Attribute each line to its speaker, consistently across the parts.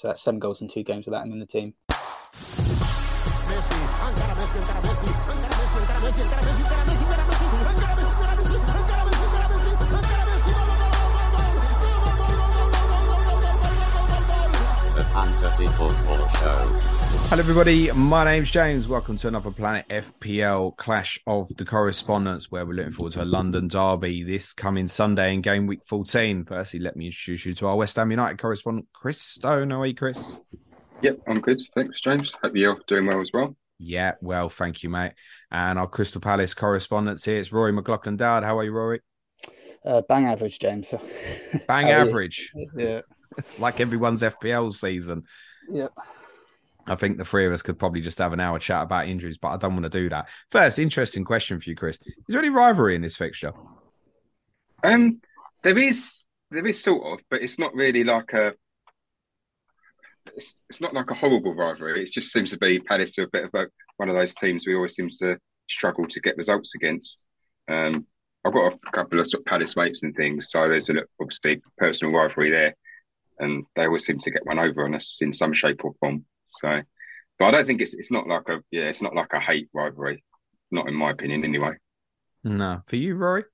Speaker 1: So that's seven goals in two games without him in the team.
Speaker 2: The Fantasy Football Show.
Speaker 3: Hello, everybody. My name's James. Welcome to another Planet FPL Clash of the Correspondents, where we're looking forward to a London derby this coming Sunday in game week 14. Firstly, let me introduce you to our West Ham United correspondent, Chris Stone. How are you, Chris?
Speaker 4: Yep, I'm good. Thanks, James. Hope you're doing well as well.
Speaker 3: Yeah, well, thank you, mate. And our Crystal Palace correspondents here. It's Rory McLaughlin Dowd. How are you, Rory?
Speaker 1: Uh, bang average, James.
Speaker 3: Bang
Speaker 1: How are you?
Speaker 3: average.
Speaker 1: Yeah.
Speaker 3: It's like everyone's FPL season.
Speaker 1: Yep.
Speaker 3: I think the three of us could probably just have an hour chat about injuries, but I don't want to do that. First, interesting question for you, Chris. Is there any rivalry in this fixture?
Speaker 4: Um, there is, there is sort of, but it's not really like a. It's, it's not like a horrible rivalry. It just seems to be Palace a bit of a, one of those teams we always seem to struggle to get results against. Um, I've got a couple of sort of Palace mates and things, so there's a little, obviously personal rivalry there, and they always seem to get one over on us in some shape or form. So, but I don't think it's it's not like a yeah, it's not like a hate rivalry, not in my opinion anyway.
Speaker 3: No. For you, Rory?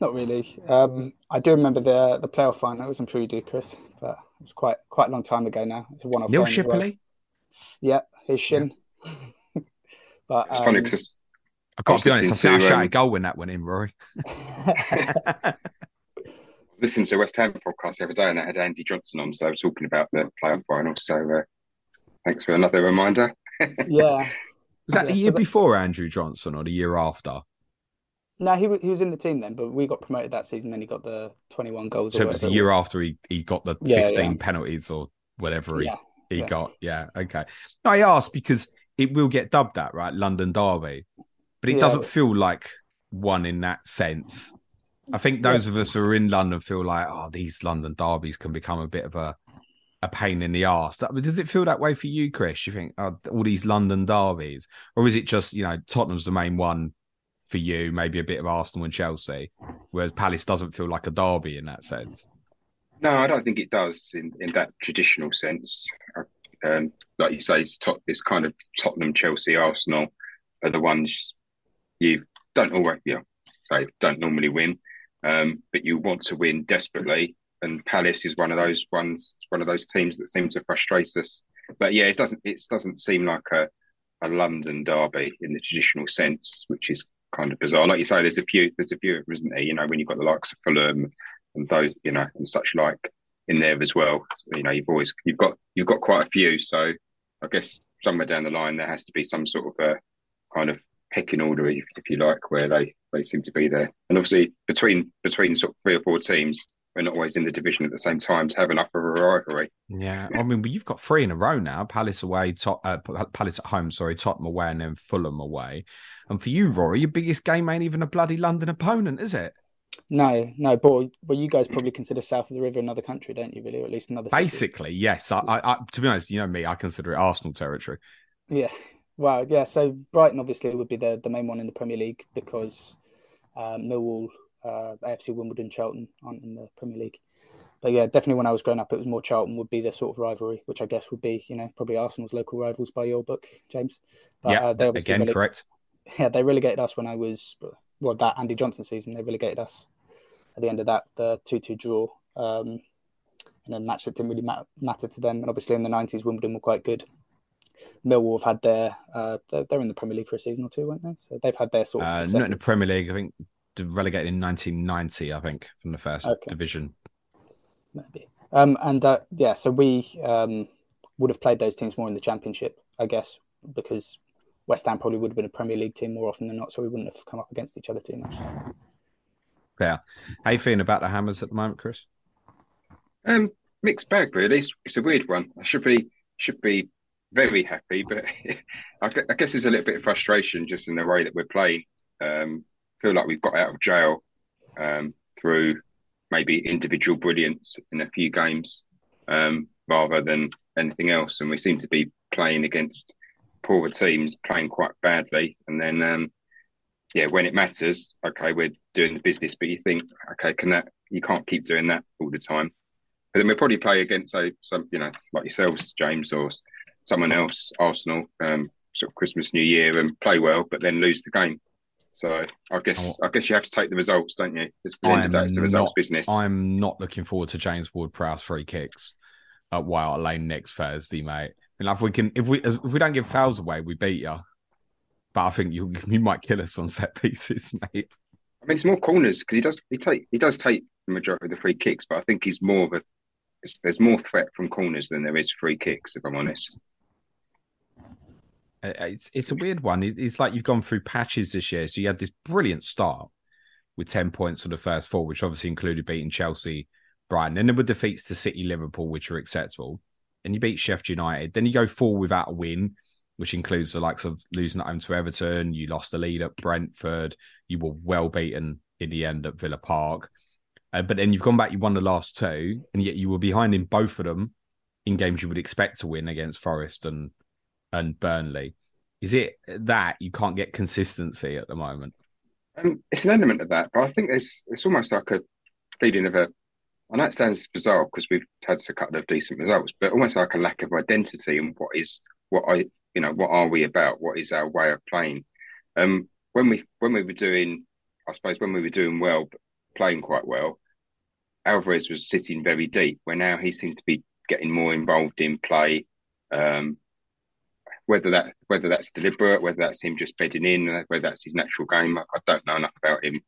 Speaker 1: Not really. Um, I do remember the the playoff finals. I'm sure you do, Chris. But it was quite quite a long time ago now. It's a one-off.
Speaker 3: Neil
Speaker 1: game as well. Yeah, his shin. but
Speaker 4: It's
Speaker 1: um,
Speaker 4: funny because
Speaker 3: I've got to be
Speaker 4: I was
Speaker 3: honest, I think I
Speaker 4: listening to,
Speaker 3: shot a goal when that went in, Rory.
Speaker 4: listening to a West Ham podcast the other day and they had Andy Johnson on, so I was talking about the playoff final. So uh, thanks for another reminder.
Speaker 1: yeah.
Speaker 3: Was that the year
Speaker 1: so that-
Speaker 3: before Andrew Johnson or the year after?
Speaker 1: No, he wa- he was in the team then, but we got promoted that season. Then he got the 21 goals. or
Speaker 3: So it was the year
Speaker 1: was.
Speaker 3: after he, he got the
Speaker 1: Yeah,
Speaker 3: 15
Speaker 1: yeah.
Speaker 3: penalties or whatever he,
Speaker 1: Yeah,
Speaker 3: he
Speaker 1: yeah.
Speaker 3: got. Yeah, okay. I asked because it will get dubbed that, right? London Derby. But it
Speaker 1: Yeah.
Speaker 3: doesn't feel like one in that sense. I think those of us who are in London feel like, oh, these London derbies can become a bit of a a pain in the. That- Does it feel that way for you, Chris? You think oh, all these London derbies, or is it just you know Tottenham's the main one for you? Maybe a bit of Arsenal and Chelsea, whereas Palace doesn't feel like a derby in that sense.
Speaker 4: No, I don't think it does in, in that traditional sense. Um, like you say, it's, top, it's kind of Tottenham, Chelsea, Arsenal are the ones you don't always, yeah, say don't normally win, um, but you want to win desperately. And Palace is one of those ones, one of those teams that seem to frustrate us. But yeah, it doesn't, it doesn't seem like a, a London derby in the traditional sense, which is kind of bizarre. Like you say, there's a few, there's a few, of them, isn't there? You know, when you've got the likes of Fulham and those, you know, and such like in there as well. You know, you've always you've got you've got quite a few. So I guess somewhere down the line there has to be some sort of a kind of pecking order, if, if you like, where they they seem to be there. And obviously between between sort of three or four teams, we're not always in the division at the same time to have enough of a rivalry.
Speaker 3: Yeah, I mean, well, you've got three in a row now: Palace away, Tot- uh, Palace at home, sorry, Tottenham away, and then Fulham away. And for you, Rory, your biggest game ain't even a bloody London opponent, is it?
Speaker 1: No, no, but but you guys probably consider south of the river another country, don't you? Really, or at least another. city?
Speaker 3: Basically, yes. I, I, I, to be honest, you know me, I consider it Arsenal territory.
Speaker 1: Yeah. Well, yeah. So Brighton obviously would be the, the main one in the Premier League because uh, Millwall, uh, AFC Wimbledon, Charlton aren't in the Premier League. But yeah, definitely when I was growing up, it was more Charlton would be the sort of rivalry, which I guess would be, you know, probably Arsenal's local rivals by your book, James. But,
Speaker 3: yeah,
Speaker 1: uh, they
Speaker 3: again,
Speaker 1: releg-
Speaker 3: correct.
Speaker 1: Yeah, they relegated us when I was well that Andy Johnson season. They relegated us at the end of that the two two draw, um, and then match that didn't really matter, matter to them. And obviously in the nineties, Wimbledon were quite good. Millwall have had their uh, they're, in the Premier League for a season or two, weren't they? So they've had their sort of
Speaker 3: Uh, not in the Premier League. I think relegated in 1990. I think from the first
Speaker 1: Okay.
Speaker 3: division.
Speaker 1: maybe. Um, and uh, yeah, so we um, would have played those teams more in the Championship, I guess, because West Ham probably would have been a Premier League team more often than not, so we wouldn't have come up against each other too much.
Speaker 3: Yeah. How you feeling about the Hammers at the moment, Chris?
Speaker 4: Um, mixed bag, really. It's, it's a weird one. I should be should be very happy, but I, I guess there's a little bit of frustration just in the way that we're playing. Um, feel like we've got out of jail um, through maybe individual brilliance in a few games um, rather than anything else, and we seem to be playing against poorer teams, playing quite badly, and then um, yeah, when it matters, okay, we're doing the business, but you think, okay, can that you can't keep doing that all the time. But then we'll probably play against say some, you know, like yourselves, James, or someone else, Arsenal, um, sort of Christmas, New Year, and play well, but then lose the game. So I guess oh. I guess you have to take the results, don't you? It's the end of the day, it's the results
Speaker 3: not-
Speaker 4: business.
Speaker 3: I'm not looking forward to James Ward-Prowse free kicks at White Lane next Thursday, mate. And if we can, if we if we don't give fouls away, we beat you. But I think you you might kill us on set pieces, mate.
Speaker 4: I mean, it's more corners because he does he take he does take the majority of the free kicks, but I think he's more of a there's more threat from corners than there is free kicks, if I'm honest.
Speaker 3: Uh, It's it's a weird one. It's like you've gone through patches this year. So you had this brilliant start with ten points for the first four, which obviously included beating Chelsea, Brighton. Then there were defeats to City, Liverpool, which are acceptable. And you beat Sheffield United. Then you go four without a win, which includes the likes of losing at home to Everton. You lost the lead at Brentford. You were well beaten in the end at Villa Park. Uh, but then you've gone back, you won the last two, and yet you were behind in both of them in games you would expect to win against Forest and and Burnley. Is it that you can't get consistency at the moment?
Speaker 4: Um, it's an element of that, but I think there's it's almost like a feeling of a. I know it sounds bizarre because we've had a couple of decent results, but almost like a lack of identity and what is what I you know what are we about? What is our way of playing? Um, when we when we were doing, I suppose when we were doing well, playing quite well, Alvarez was sitting very deep. Where now he seems to be getting more involved in play. Um, whether that whether that's deliberate, whether that's him just bedding in, whether that's his natural game, I don't know enough about him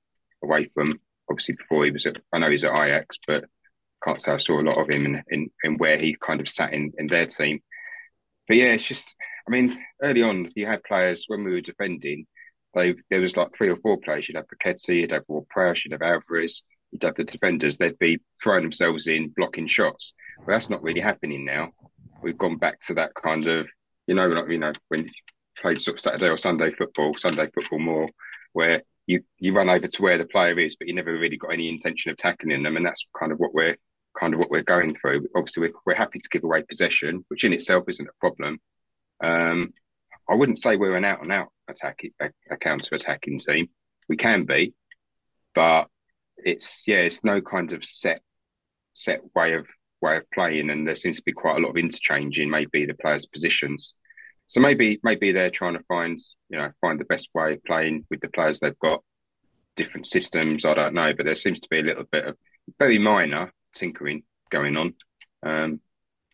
Speaker 4: away from obviously before he was at I know he's at Ajax, but can't say I saw a lot of him in, in where he kind of sat in, in their team. But yeah, it's just I mean, early on you had players when we were defending, they there was like three or four players. You'd have Paquetá, you'd have Ward Prowse, you'd have Alvarez, you'd have the defenders, they'd be throwing themselves in, blocking shots. But that's not really happening now. We've gone back to that kind of you know, like you know, when you played sort of Saturday or Sunday football, Sunday football more, where you you run over to where the player is, but you never really got any intention of tackling them, and that's kind of what we're kind of what we're going through. Obviously, we're, we're happy to give away possession, which in itself isn't a problem. Um, I wouldn't say we're an out and out attack a, a counter attacking team. We can be, but it's yeah, it's no kind of set set way of way of playing, and there seems to be quite a lot of interchange in maybe the players' positions. So maybe maybe they're trying to find you know find the best way of playing with the players they've got. Different systems, I don't know, but there seems to be a little bit of very minor tinkering going on. Um,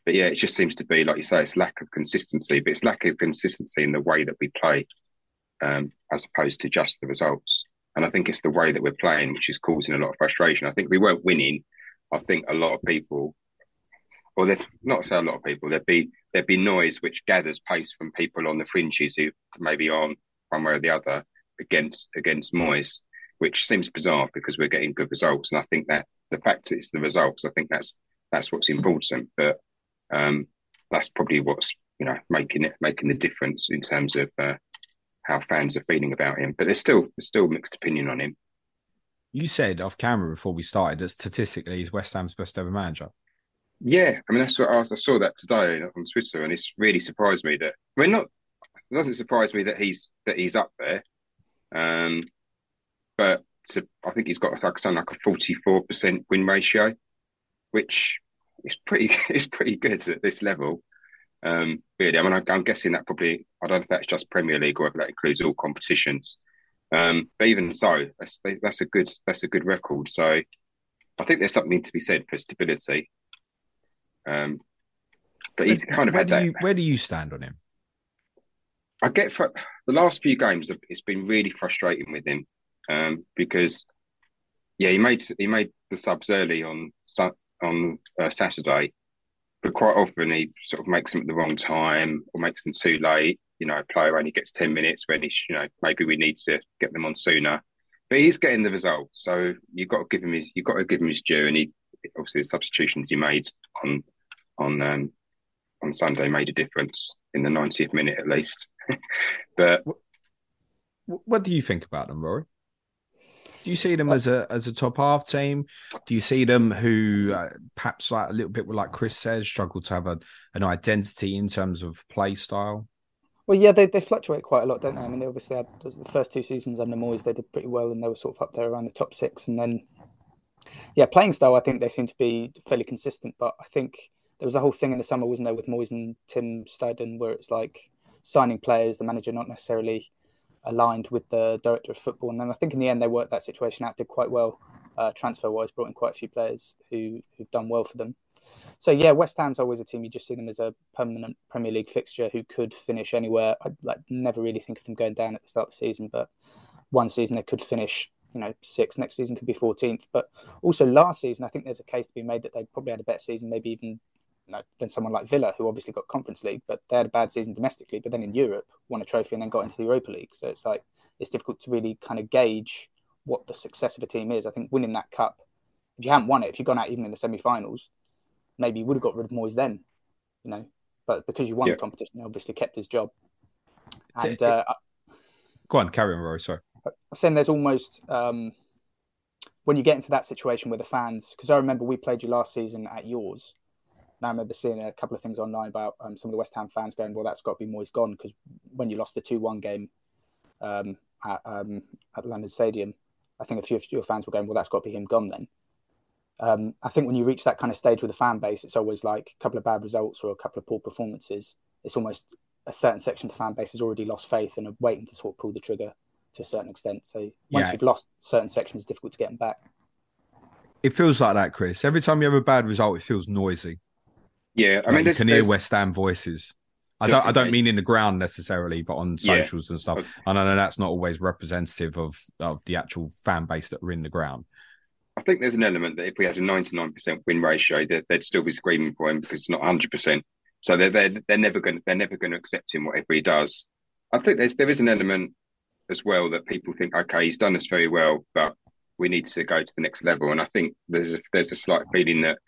Speaker 4: but yeah, it just seems to be like you say, it's lack of consistency, but it's lack of consistency in the way that we play, um, as opposed to just the results. And I think it's the way that we're playing which is causing a lot of frustration. I think we weren't winning. I think a lot of people, or there's not say a lot of people, there'd be there'd be noise which gathers pace from people on the fringes who maybe aren't one way or the other against against Moyes, which seems bizarre because we're getting good results. And I think that the fact that it's the results, I think that's that's what's important. But um, that's probably what's you know making it making the difference in terms of uh, how fans are feeling about him. But there's still there's still mixed opinion on him.
Speaker 3: You said off camera before we started that statistically he's West Ham's best ever manager.
Speaker 4: Yeah, I mean that's what I, I saw that today on Twitter, and it's really surprised me that. I mean, not it doesn't surprise me that he's that he's up there, um, but to, I think he's got like something like a forty four percent win ratio, which is pretty is pretty good at this level. Um, really, I mean, I, I'm guessing that probably I don't know if that's just Premier League or if that includes all competitions. Um, but even so, that's that's a good that's a good record. So I think there's something to be said for stability. Um, but he's kind of
Speaker 3: where
Speaker 4: had
Speaker 3: do
Speaker 4: that.
Speaker 3: you where do you stand on him?
Speaker 4: I get for the last few games. It's been really frustrating with him um, because, yeah, he made he made the subs early on on uh, Saturday, but quite often he sort of makes them at the wrong time or makes them too late. You know, a player only gets ten minutes when he, you know, maybe we need to get them on sooner. But he's getting the result, so you've got to give him his you've got to give him his due. And he obviously the substitutions he made on on um, on Sunday made a difference in the 90th minute at least. but
Speaker 3: Wh- What do you think about them, Rory? Do you see them as a as a top half team? Do you see them who uh, perhaps like a little bit like Chris says struggle to have a, an identity in terms of play style?
Speaker 1: Well, yeah, they, they fluctuate quite a lot, don't they? I mean, they obviously had the first two seasons under Moyes, they did pretty well, and they were sort of up there around the top six. And then, yeah, playing style, I think they seem to be fairly consistent. But I think there was a whole thing in the summer, wasn't there, with Moyes and Tim Steidten, where it's like signing players, the manager not necessarily aligned with the director of football. And then I think in the end they worked that situation out, did quite well uh, transfer wise, brought in quite a few players who who've done well for them. So yeah, West Ham's always a team you just see them as a permanent Premier League fixture who could finish anywhere. I like never really think of them going down at the start of the season, but one season they could finish, you know, sixth. Next season could be fourteenth. But also last season, I think there's a case to be made that they probably had a better season, maybe even you know, than someone like Villa, who obviously got Conference League, but they had a bad season domestically. But then in Europe, won a trophy and then got into the Europa League. So it's like it's difficult to really kind of gauge what the success of a team is. I think winning that cup, if you hadn't won it, if you'd gone out even in the semi-finals, maybe you would have got rid of Moyes then, you know. But because you won
Speaker 4: Yeah.
Speaker 1: the competition, he obviously kept his job. And
Speaker 3: it-
Speaker 1: uh,
Speaker 3: Go on, carry on, Rory. Sorry.
Speaker 1: Saying there's almost um, when you get into that situation with the fans, because I remember we played you last season at yours. And I remember seeing a couple of things online about um, some of the West Ham fans going, "Well, that's got to be Moyes gone," because when you lost the two-one game um, at um, at London Stadium, I think a few of your fans were going, "Well, that's got to be him gone then." Um, I think when you reach that kind of stage with the fan base, it's always like a couple of bad results or a couple of poor performances. It's almost a certain section of the fan base has already lost faith and are waiting to sort of pull the trigger to a certain extent. So once
Speaker 3: Yeah.
Speaker 1: you've lost certain sections, it's difficult to get them back.
Speaker 3: It feels like that, Chris. Every time you have a bad result, it feels noisy.
Speaker 4: yeah, I
Speaker 3: Like,
Speaker 4: mean,
Speaker 3: you can hear
Speaker 4: there's-
Speaker 3: West Ham voices. I don't. I don't mean in the ground necessarily, but on
Speaker 4: Yeah.
Speaker 3: socials and stuff. And I know that's not always representative of of the actual fan base that are in the ground.
Speaker 4: I think there's an element that if we had a 99% win ratio, they'd, they'd still be screaming for him because it's not 100%. So they're they're, they're never going they're never going to accept him whatever he does. I think there's there is an element as well that people think, okay, he's done this very well, but we need to go to the next level. And I think there's a, there's a slight feeling that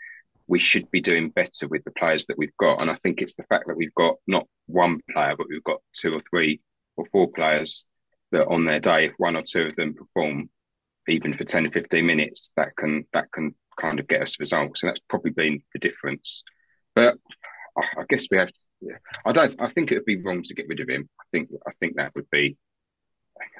Speaker 4: we should be doing better with the players that we've got. And I think it's the fact that we've got not one player, but we've got two or three or four players that on their day, if one or two of them perform, even for 10 or 15 minutes, that can that can kind of get us results. And that's probably been the difference. But I, guess we have to, I don't I think it would be wrong to get rid of him. I think I think that would be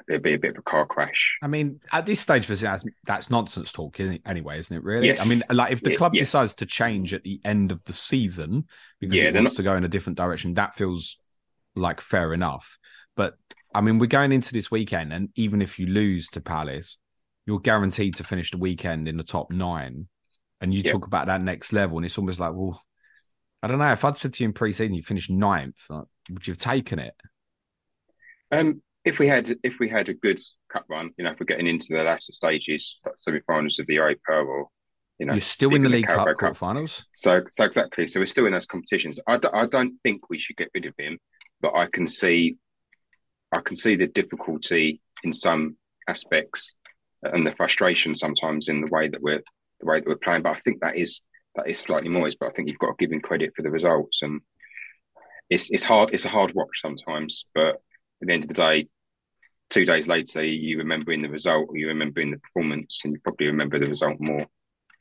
Speaker 4: there'd be a bit of a car crash.
Speaker 3: I mean, at this stage, for that's, that's nonsense talk, isn't it? Anyway, isn't it? Really?
Speaker 4: Yes.
Speaker 3: I mean, like if the club
Speaker 4: yes.
Speaker 3: decides to change at the end of the season because
Speaker 4: Yeah,
Speaker 3: it wants
Speaker 4: not-
Speaker 3: to go in a different direction, that feels like fair enough. But I mean, we're going into this weekend, and even if you lose to Palace, you're guaranteed to finish the weekend in the top nine. And you
Speaker 4: Yeah.
Speaker 3: talk about that next level, and it's almost like, well, I don't know. If I'd said to you in pre-season you finished ninth, like, would you have taken it?
Speaker 4: Um, if we had if we had a good cup run, you know, if we're getting into the latter stages, like semi-finals of the Europa or you know,
Speaker 3: You're still in the League Cup
Speaker 4: Carabao Cup.
Speaker 3: quarterfinals.
Speaker 4: So, so exactly. So we're still in those competitions. I, d- I don't think we should get rid of him, but I can see, I can see the difficulty in some aspects and the frustration sometimes in the way that we're the way that we're playing. But I think that is that is slightly Moyes. But I think you've got to give him credit for the results, and it's it's hard. It's a hard watch sometimes, but at the end of the day, two days later, you remembering the result, or you remembering the performance, and you probably remember the result more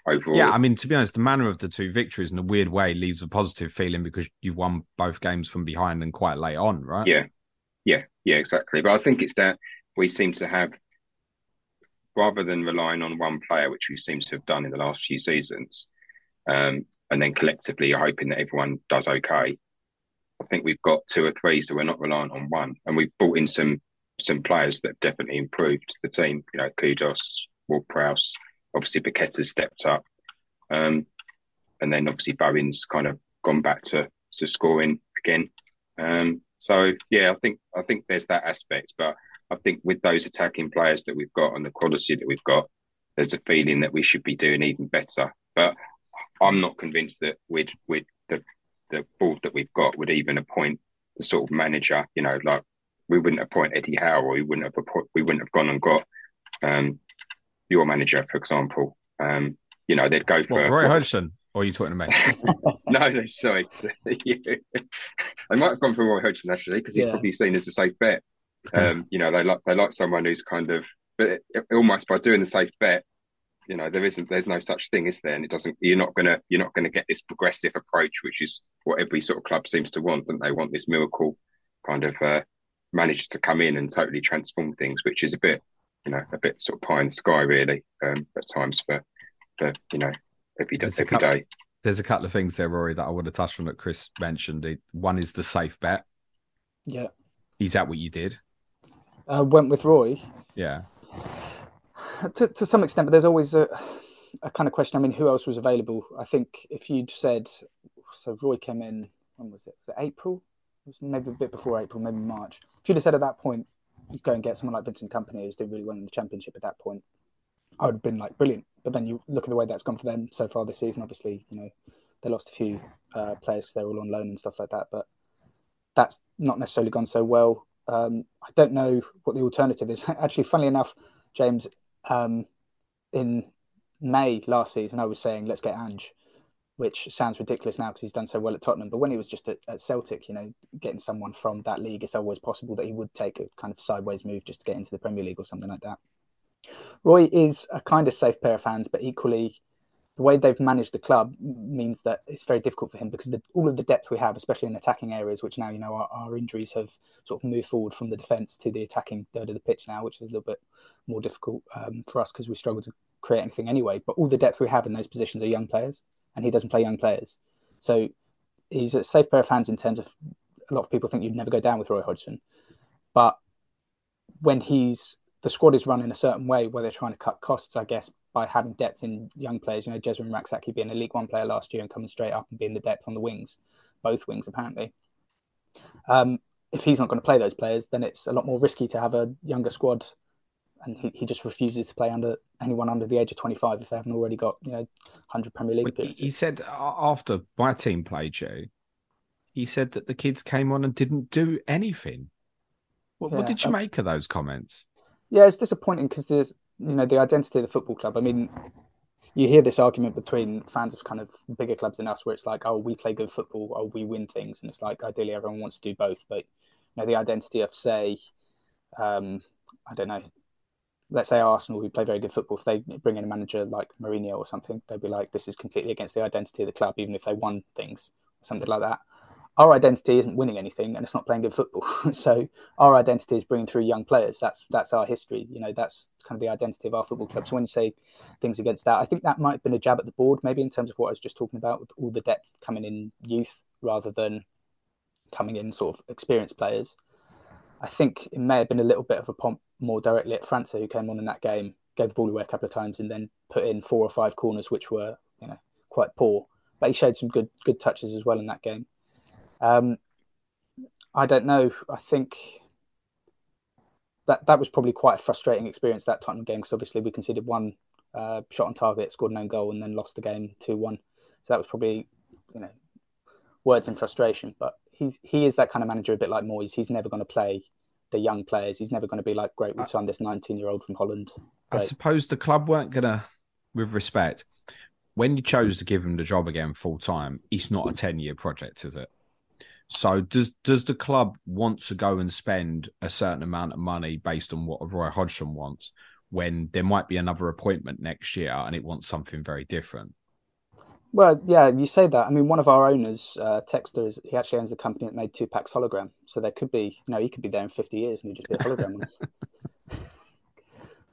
Speaker 4: overall.
Speaker 3: Yeah, I mean, to be honest, the manner of the two victories in a weird way leaves a positive feeling because you've won both games from behind and quite late on, right?
Speaker 4: Yeah, yeah, yeah, exactly. But I think it's that we seem to have, rather than relying on one player, which we seem to have done in the last few seasons, um, and then collectively hoping that everyone does okay. I think we've got two or three, so we're not reliant on one, and we've brought in some some players that definitely improved the team. You know, Kudus, Ward Prowse, obviously Paqueta's stepped up, um, and then obviously Bowen's kind of gone back to to scoring again. Um, so yeah, I think I think there's that aspect, but I think with those attacking players that we've got and the quality that we've got, there's a feeling that we should be doing even better. But I'm not convinced that with with the the board that we've got would even appoint the sort of manager. You know, like we wouldn't appoint Eddie Howe, or we wouldn't have appoint, we wouldn't have gone and got um, your manager, for example. Um, you know, they'd go for
Speaker 3: what, Roy Hodgson. Or are you talking to me?
Speaker 4: no, no, sorry. I might have gone for Roy Hodgson actually because he's yeah. probably seen as a safe bet. Um, you know, they like they like someone who's kind of, but it, it, almost by doing the safe bet, you know, there isn't, there's no such thing, is there? And it doesn't. You're not gonna, you're not gonna get this progressive approach, which is what every sort of club seems to want. And they want this miracle kind of uh, manager to come in and totally transform things, which is a bit, you know, a bit sort of pie in the sky really um, at times for, for you know, every day. Every
Speaker 3: couple,
Speaker 4: day.
Speaker 3: There's a couple of things there, Rory, that I want to touch on that Chris mentioned. One is the safe bet.
Speaker 1: Yeah.
Speaker 3: Is that what you did?
Speaker 1: Uh, went with Roy.
Speaker 3: Yeah.
Speaker 1: To, to some extent, but there's always a, a kind of question. I mean, who else was available? I think if you'd said, so Roy came in, when was it? Was it April? It was maybe a bit before April, maybe March. If you'd have said at that point, you go and get someone like Vincent Kompany who's doing really well in the championship at that point, I would have been like brilliant. But then you look at the way that's gone for them so far this season. Obviously, you know they lost a few uh, players because they're all on loan and stuff like that. But that's not necessarily gone so well. Um, I don't know what the alternative is. Actually, funnily enough, James, um, in May last season, I was saying let's get Ange, which sounds ridiculous now because he's done so well at Tottenham. But when he was just at, at, Celtic, you know, getting someone from that league, it's always possible that he would take a kind of sideways move just to get into the Premier League or something like that. Roy is a kind of safe pair of hands, but equally, the way they've managed the club means that it's very difficult for him because the, all of the depth we have, especially in attacking areas, which now you know our, our injuries have sort of moved forward from the defence to the attacking third of the pitch now, which is a little bit more difficult um, for us because we struggle to create anything anyway. But all the depth we have in those positions are young players, and he doesn't play young players, so he's a safe pair of hands in terms of a lot of people think you'd never go down with Roy Hodgson, but when he's the squad is run in a certain way where they're trying to cut costs, I guess, by having depth in young players. You know, Jesurun Rak-Sakyi being a League One player last year and coming straight up and being the depth on the wings, both wings apparently. Um, if he's not going to play those players, then it's a lot more risky to have a younger squad, and he, he just refuses to play under anyone under the age of twenty five if they haven't already got you know hundred Premier League
Speaker 3: appearances. He said after my team played you, he said that the kids came on and didn't do anything. What, yeah, what did you make of those comments?
Speaker 1: Yeah, it's disappointing because there's you know the identity of the football club. I mean, you hear this argument between fans of kind of bigger clubs than us, where it's like, oh, we play good football, oh, we win things, and it's like ideally everyone wants to do both. But you know, the identity of say, um, I don't know, let's say Arsenal, who play very good football, if they bring in a manager like Mourinho or something, they'd be like, this is completely against the identity of the club, even if they won things, something like that our identity isn't winning anything and it's not playing good football. so our identity is bringing through young players. That's that's our history. You know, that's kind of the identity of our football club. So when you say things against that, I think that might have been a jab at the board, maybe in terms of what I was just talking about with all the depth coming in youth rather than coming in sort of experienced players. I think it may have been a little bit of a pomp more directly at França, who came on in that game, gave the ball away a couple of times, and then put in four or five corners, which were you know quite poor. But he showed some good good touches as well in that game. Um, I don't know. I think that that was probably quite a frustrating experience that Tottenham game because obviously we conceded one uh, shot on target, scored an own goal, and then lost the game two one. So that was probably you know words in frustration. But he's he is that kind of manager, a bit like Moyes. He's never going to play the young players. He's never going to be like, great, we've signed this 19 year old from Holland.
Speaker 3: I suppose the club weren't going to, with respect, when you chose to give him the job again full time, it's not a 10 year project, is it? So does does the club want to go and spend a certain amount of money based on what Roy Hodgson wants when there might be another appointment next year and it wants something very different?
Speaker 1: Well, yeah, you say that. I mean, one of our owners, uh, Textor, is he actually owns a company that made Tupac's hologram. So there could be, you know, he could be there in 50 years and he just be a hologram.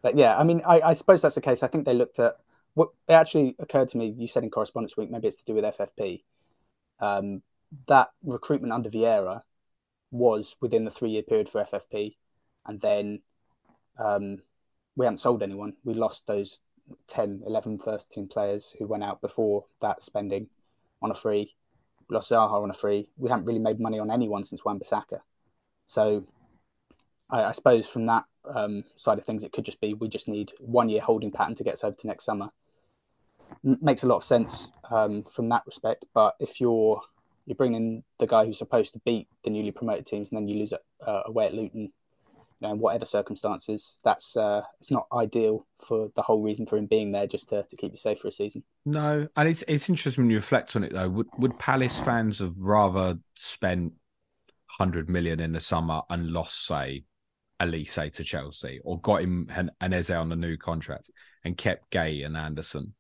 Speaker 1: but yeah, I mean, I, I, suppose that's the case. I think they looked at what it actually occurred to me. You said in Correspondents Week, maybe it's to do with FFP. Um, that recruitment under Vieira was within the three year period for FFP. And then um, we haven't sold anyone. We lost those 10, 11 first team players who went out before that spending on a free. We lost Zaha on a free. We haven't really made money on anyone since Wan-Bissaka. So I, I, suppose from that um, side of things, it could just be we just need one year holding pattern to get us over to next summer. M- makes a lot of sense um, from that respect. But if you're you're bringing the guy who's supposed to beat the newly promoted teams and then you lose it uh, away at Luton you know, in whatever circumstances, that's uh, it's not ideal for the whole reason for him being there, just to, to keep you safe for a season.
Speaker 3: No, and it's it's interesting when you reflect on it though. Would would Palace fans have rather spent hundred million in the summer and lost, say, Olise to Chelsea, or got him an, an Eze on a new contract and kept Guéhi and Andersen?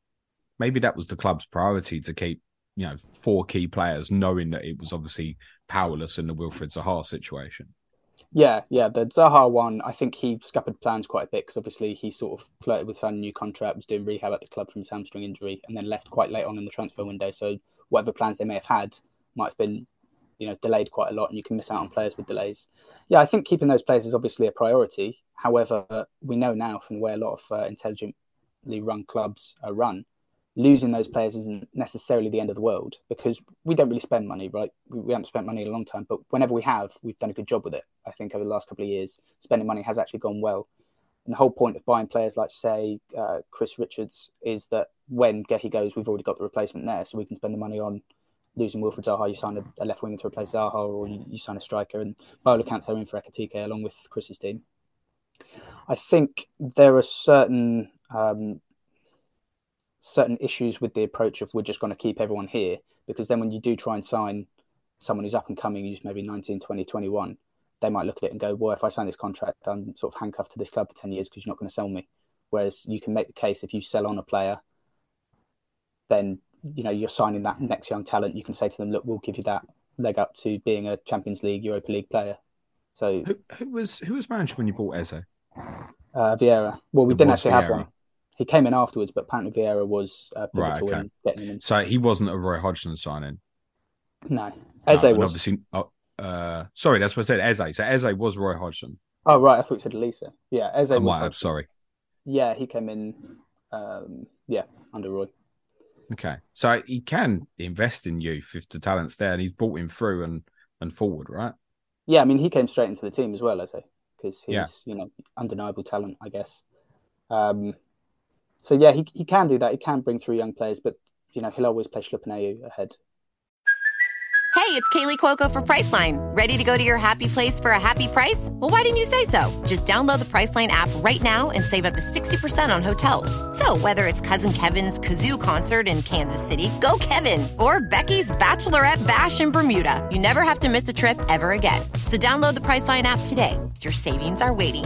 Speaker 3: Maybe that was the club's priority to keep you know four key players, knowing that it was obviously powerless in the Wilfried Zaha situation.
Speaker 1: Yeah, yeah. The Zaha one, I think he scuppered plans quite a bit because obviously he sort of flirted with signing a new contract, was doing rehab at the club from his hamstring injury, and then left quite late on in the transfer window. So whatever plans they may have had might have been, you know, delayed quite a lot, and you can miss out on players with delays. Yeah, I think keeping those players is obviously a priority. However, we know now from the way a lot of uh, intelligently run clubs are run losing those players isn't necessarily the end of the world because we don't really spend money, right? We, we, haven't spent money in a long time, but whenever we have, we've done a good job with it. I think over the last couple of years, spending money has actually gone well. And the whole point of buying players like, say, uh, Chris Richards is that when Guéhi goes, we've already got the replacement there, so we can spend the money on losing Wilfried Zaha. You sign a, a left winger to replace Zaha, or you, you sign a striker, and Bolo Cancelo in for Ekitike along with Chris's team. I think there are certain um, certain issues with the approach of we're just going to keep everyone here because then when you do try and sign someone who's up and coming who's maybe 19 20 21 they might look at it and go well if i sign this contract i'm sort of handcuffed to this club for 10 years because you're not going to sell me whereas you can make the case if you sell on a player then you know you're signing that next young talent you can say to them look we'll give you that leg up to being a champions league europa league player so
Speaker 3: who, who was who was manager when you bought eze
Speaker 1: uh, Vieira. Well, we it didn't actually Vieira. have one. He came in afterwards, but apparently Vieira was uh, right, okay. in getting him in.
Speaker 3: So he wasn't a Roy Hodgson signing.
Speaker 1: No, Eze no, was.
Speaker 3: Obviously, oh, uh, sorry, that's what I said. Eze. So Eze was Roy Hodgson.
Speaker 1: Oh right, I thought you said Lisa. Yeah, Eze. I
Speaker 3: might have. Sorry.
Speaker 1: Yeah, he came in. Um, yeah, under Roy.
Speaker 3: Okay, so he can invest in youth if the talent's there, and he's brought him through and and forward, right?
Speaker 1: Yeah, I mean, he came straight into the team as well, Eze, because he's yeah. you know undeniable talent, I guess. Um, so yeah, he, he can do that. He can bring through young players, but you know he'll always play Schlupp and Ayew ahead.
Speaker 5: Hey, it's Kaley Cuoco for Priceline. Ready to go to your happy place for a happy price? Well, why didn't you say so? Just download the Priceline app right now and save up to sixty percent on hotels. So whether it's Cousin Kevin's kazoo concert in Kansas City, go Kevin, or Becky's bachelorette bash in Bermuda, you never have to miss a trip ever again. So download the Priceline app today. Your savings are waiting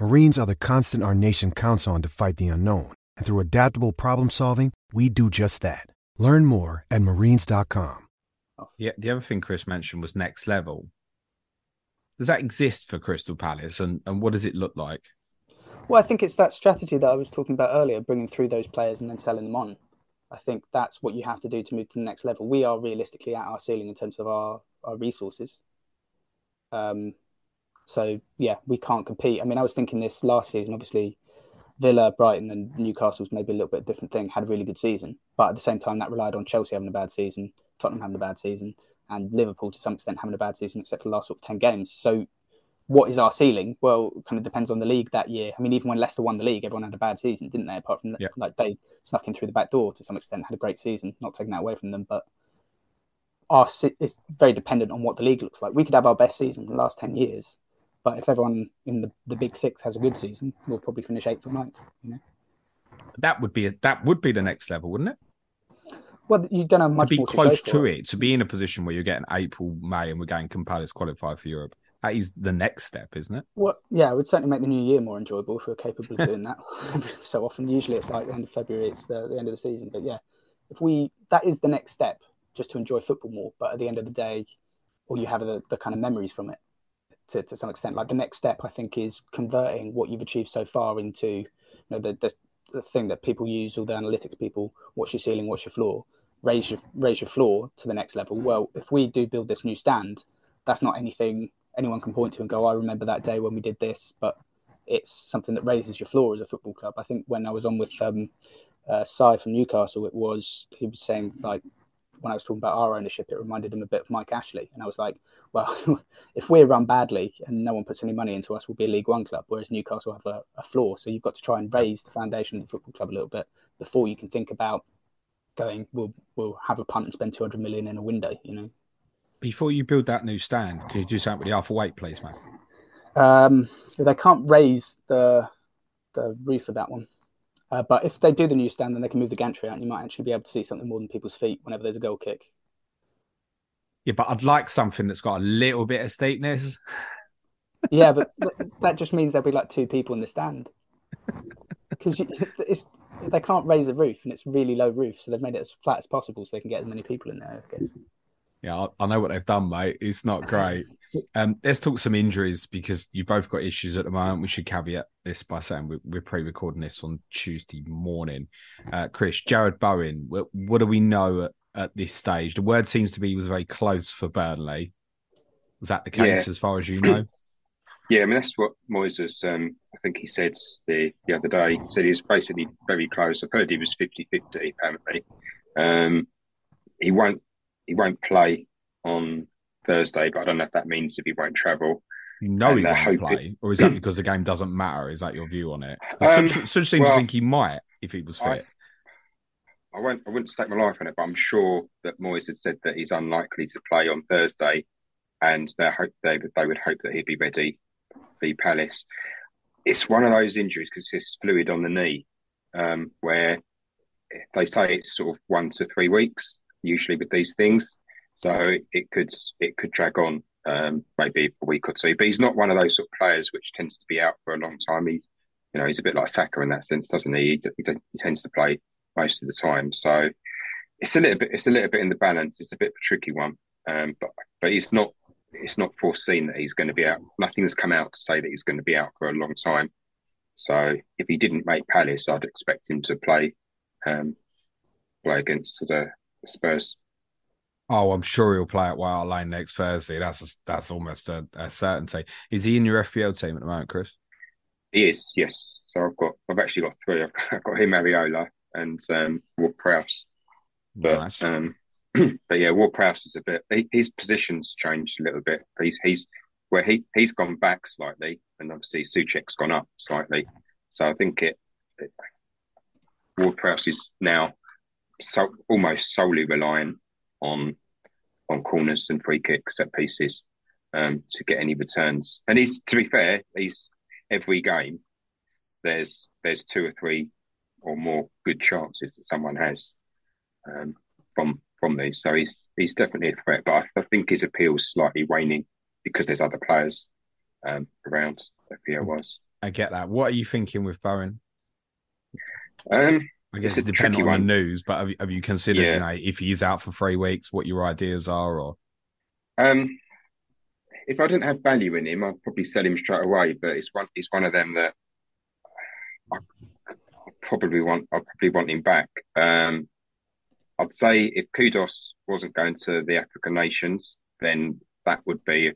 Speaker 6: Marines are the constant our nation counts on to fight the unknown. And through adaptable problem solving, we do just that. Learn more at marines.com.
Speaker 3: Yeah, the other thing Chris mentioned was next level. Does that exist for Crystal Palace and, and what does it look like?
Speaker 1: Well, I think it's that strategy that I was talking about earlier, bringing through those players and then selling them on. I think that's what you have to do to move to the next level. We are realistically at our ceiling in terms of our, our resources. Um, so yeah, we can't compete. I mean, I was thinking this last season. Obviously, Villa, Brighton, and Newcastle's maybe a little bit different thing. Had a really good season, but at the same time, that relied on Chelsea having a bad season, Tottenham having a bad season, and Liverpool to some extent having a bad season, except for the last sort of ten games. So, what is our ceiling? Well, kind of depends on the league that year. I mean, even when Leicester won the league, everyone had a bad season, didn't they? Apart from
Speaker 3: Yeah.
Speaker 1: like they snuck in through the back door to some extent, had a great season. Not taking that away from them, but our it's very dependent on what the league looks like. We could have our best season in the last ten years, but if everyone in the, the big six has a good season, we'll probably finish eighth or ninth. You know,
Speaker 3: That would be a, that would be the next level, wouldn't it?
Speaker 1: well, you don't have much
Speaker 3: to be close
Speaker 1: to,
Speaker 3: to,
Speaker 1: for.
Speaker 3: it, to be in a position where you're getting April, May, and we're going Palace qualify for Europe. That is the next step, isn't it?
Speaker 1: Well, yeah, it would certainly make the new year more enjoyable if we are capable of doing that. so often, usually it's like the end of February, it's the, the end of the season. But yeah, if we that is the next step, just to enjoy football more. But at the end of the day, or you have the, the kind of memories from it to, to some extent. Like the next step, I think, is converting what you've achieved so far into you know the the, the thing that people use, all the analytics people, what's your ceiling, what's your floor, raise your raise your floor to the next level. Well, if we do build this new stand, that's not anything anyone can point to and go, I remember that day when we did this, but it's something that raises your floor as a football club. I think when I was on with um, uh, Cy from Newcastle, it was he was saying like when I was talking about our ownership, it reminded him a bit of Mike Ashley, and I was like, well, if we're run badly and no one puts any money into us, we'll be a League One club, whereas Newcastle have a, a floor. So you've got to try and raise the foundation of the football club a little bit before you can think about going. We'll we'll have a punt and spend two hundred million in a window, you know.
Speaker 3: Before you build that new stand, can you do something with the Arthur Wait, please, mate?
Speaker 1: Um, they can't raise the the roof of that one. Uh, but if they do the new stand, then they can move the gantry out, and you might actually be able to see something more than people's feet whenever there's a goal kick.
Speaker 3: Yeah, but I'd like something that's got a little bit of steepness.
Speaker 1: Yeah, but that just means there'll be like two people in the stand because it's they can't raise the roof, and it's really low roof, so they've made it as flat as possible so they can get as many people in there. I guess.
Speaker 3: Yeah, I, I know what they've done, mate. It's not great. Um, let's talk some injuries because you've both got issues at the moment. We should caveat this by saying we're, we're pre-recording this on Tuesday morning. Uh, Chris, Jarrod Bowen, what, what do we know at, at this stage? The word seems to be he was very close for Burnley. Is that the case
Speaker 4: Yeah.
Speaker 3: as far as you know?
Speaker 4: Yeah, I mean that's what Moyes. Um, I think he said the the other day. He said he was basically very close. I've heard he was 50-50 apparently. Um, he won't he won't play on Thursday, but I don't know if that means if he won't travel.
Speaker 3: You know he
Speaker 4: And I
Speaker 3: won't play, or is that because the game doesn't matter? Is that your view on it?
Speaker 4: Um,
Speaker 3: Such, such seems to think he might if he was
Speaker 4: I-
Speaker 3: fit.
Speaker 4: I won't I wouldn't stake my life on it, but I'm sure that Moyes had said that he's unlikely to play on Thursday, and they hope they would they would hope that he'd be ready for Palace. It's one of those injuries because it's fluid on the knee, um, where they say it's sort of one to three weeks usually with these things, so it could it could drag on um, maybe a week or two. But he's not one of those sort of players which tends to be out for a long time. He's you know he's a bit like Saka in that sense, doesn't he? He, he, he tends to play most of the time. So it's a little bit it's a little bit in the balance. It's a bit of a tricky one. Um, but but he's not it's not foreseen that he's going to be out. Nothing's come out to say that he's going to be out for a long time. So if he didn't make Palace, I'd expect him to play um, play against the Spurs.
Speaker 3: Oh, I'm sure he'll play at Hart Lane next Thursday. That's a, that's almost a, a certainty. Is he in your FPL team at the moment, Chris?
Speaker 4: He is, yes. So I've got I've actually got three. I've got, I've got him, Areola, and um, Ward Prowse. But
Speaker 3: Nice.
Speaker 4: um, but yeah, Ward Prowse is a bit. He, his position's changed a little bit. He's he's where he he's gone back slightly, and obviously Soucek's gone up slightly. So I think it, it Ward Prowse is now so almost solely reliant on on corners and free kicks set pieces um, to get any returns. And he's to be fair, he's every game there's there's two or three or more good chances that someone has um, from from these. So he's he's definitely a threat. But I, I think his appeal's slightly waning because there's other players um, around. FPL was.
Speaker 3: I get that. What are you thinking with Bowen?
Speaker 4: Um,
Speaker 3: I guess
Speaker 4: It's a
Speaker 3: it depends on
Speaker 4: one.
Speaker 3: the news, but have you, have you considered,
Speaker 4: Yeah.
Speaker 3: you know, if he's out for three weeks, what your ideas are? Or
Speaker 4: Um, if I didn't have value in him, I'd probably sell him straight away. But it's one, it's one of them that I, I probably want. I probably want him back. Um, I'd say if Kudus wasn't going to the African nations, then that would be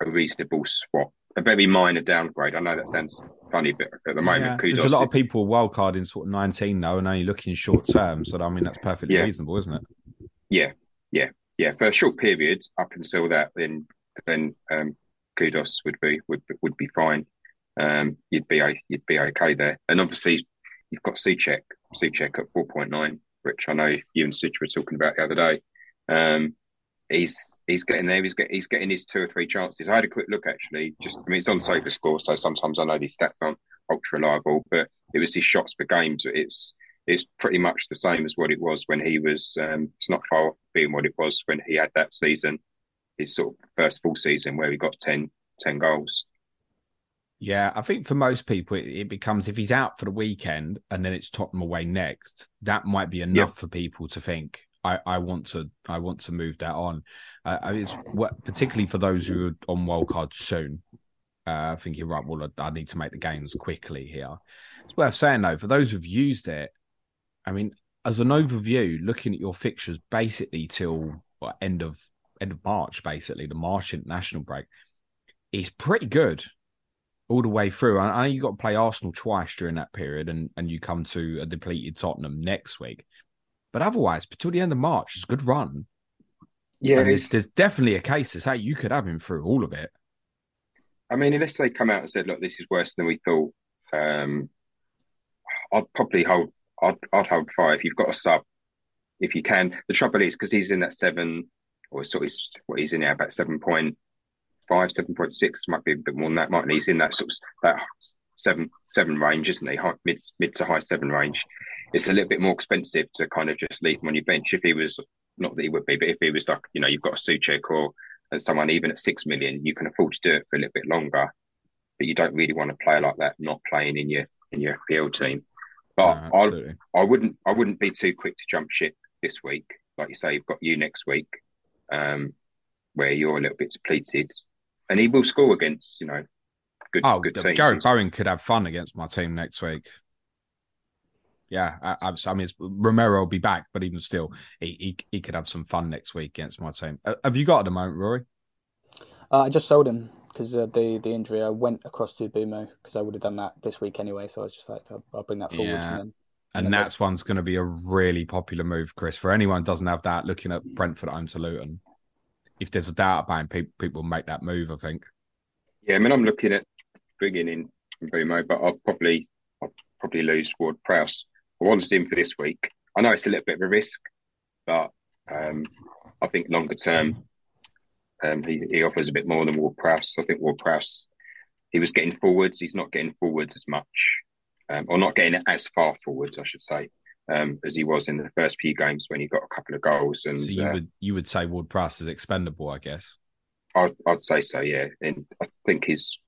Speaker 4: a reasonable swap. A very minor downgrade. I know that sounds funny, bit at the moment,
Speaker 3: Yeah. There's a lot of people wildcarding sort of 19 though, and only looking short term. So I mean, that's perfectly
Speaker 4: Yeah.
Speaker 3: reasonable, isn't it?
Speaker 4: Yeah, yeah. yeah, for a short period up until that, then then um, Kudus would be would would be fine. Um, you'd be you'd be okay there, and obviously you've got Soucek Soucek at four point nine, which I know you and Such were talking about the other day. Um, he's he's getting there. He's getting he's getting his two or three chances. I had a quick look actually. Just I mean, it's on Sofa Score, so sometimes I know these stats aren't ultra reliable, but it was his shots per game. So it's it's pretty much the same as what it was when he was. Um, it's not far off being what it was when he had that season, his sort of first full season where he got 10, 10 goals.
Speaker 3: Yeah, I think for most people, it, it, becomes if he's out for the weekend and then it's Tottenham away next, that might be enough for people to think I, I want to I want to move that on. Uh, it's what particularly for those who are on wildcard soon. Uh, thinking right, well, I, I need to make the games quickly here. It's worth saying though, for those who've used it, I mean, as an overview, looking at your fixtures basically till what, end of end of March, basically the March international break, it's pretty good all the way through. I, I know you got to play Arsenal twice during that period, and and you come to a depleted Tottenham next week. But otherwise, until the end of March, it's a good run.
Speaker 4: Yeah,
Speaker 3: there's, there's, definitely a case to say you could have him through all of it.
Speaker 4: I mean, unless they come out and said, "Look, this is worse than we thought," um, I'd probably hold. I'd, I'd hold five. You've got a sub if you can. The trouble is because he's in that seven, or sort of what he's in now about seven point five, seven point six, might be a bit more than that. Might he's in that sort of that seven seven range, isn't he? High, mid mid to high seven range. It's a little bit more expensive to kind of just leave him on your bench. If he was not that he would be, but if he was like you know you've got a Soucek or someone even at six million, you can afford to do it for a little bit longer. But you don't really want to play like that, not playing in your in your FPL team. But no, I I wouldn't I wouldn't be too quick to jump ship this week. Like you say, you've got you next week, um, where you're a little bit depleted, and he will score against you know good
Speaker 3: oh,
Speaker 4: good teams.
Speaker 3: Jarrod Bowen could have fun against my team next week. Yeah, I, I mean Romero will be back, but even still, he, he, he could have some fun next week against my team. Uh, have you got at the moment, Rory?
Speaker 1: Uh, I just sold him because uh, the the injury. I went across to Mbeumo because I would have done that this week anyway. So I was just like, I'll, I'll bring that forward. Yeah. And, then,
Speaker 3: and, and that's one's going to be a really popular move, Chris. For anyone doesn't have that, looking at Brentford home to Luton, if there's a doubt about him, people, people make that move. I think.
Speaker 4: Yeah, I mean, I'm looking at bringing in Mbeumo, but I'll probably I'll probably lose Ward Prowse. I wanted him for this week. I know it's a little bit of a risk, but um, I think longer term, um, he, he offers a bit more than Ward Prowse. I think Ward Prowse, he was getting forwards. He's not getting forwards as much, um, or not getting as far forwards, I should say, um, as he was in the first few games when he got a couple of goals. And
Speaker 3: so you uh, would you would say Ward Prowse is expendable, I guess.
Speaker 4: I'd, I'd say so, yeah. And I think his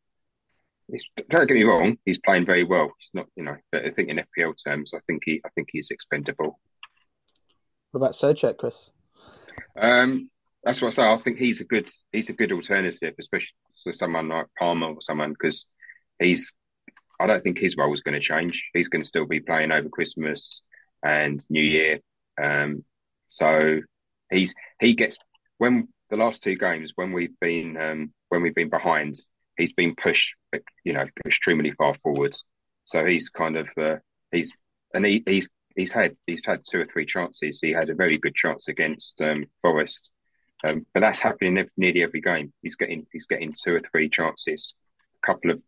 Speaker 4: He's, don't get me wrong, he's playing very well. He's not, you know, but I think in FPL terms, I think he, I think he's expendable.
Speaker 1: What about Soucek, Chris?
Speaker 4: Um, that's what I say. I think he's a good, he's a good alternative, especially for someone like Palmer or someone because he's. I don't think his role is going to change. He's going to still be playing over Christmas and New Year. Um, so he's he gets when the last two games when we've been um, when we've been behind, he's been pushed, you know, extremely far forwards. So he's kind of uh, he's and he, he's he's had he's had two or three chances. He had a very good chance against um, Forest, um, but that's happening nearly every game. He's getting he's getting two or three chances, a couple of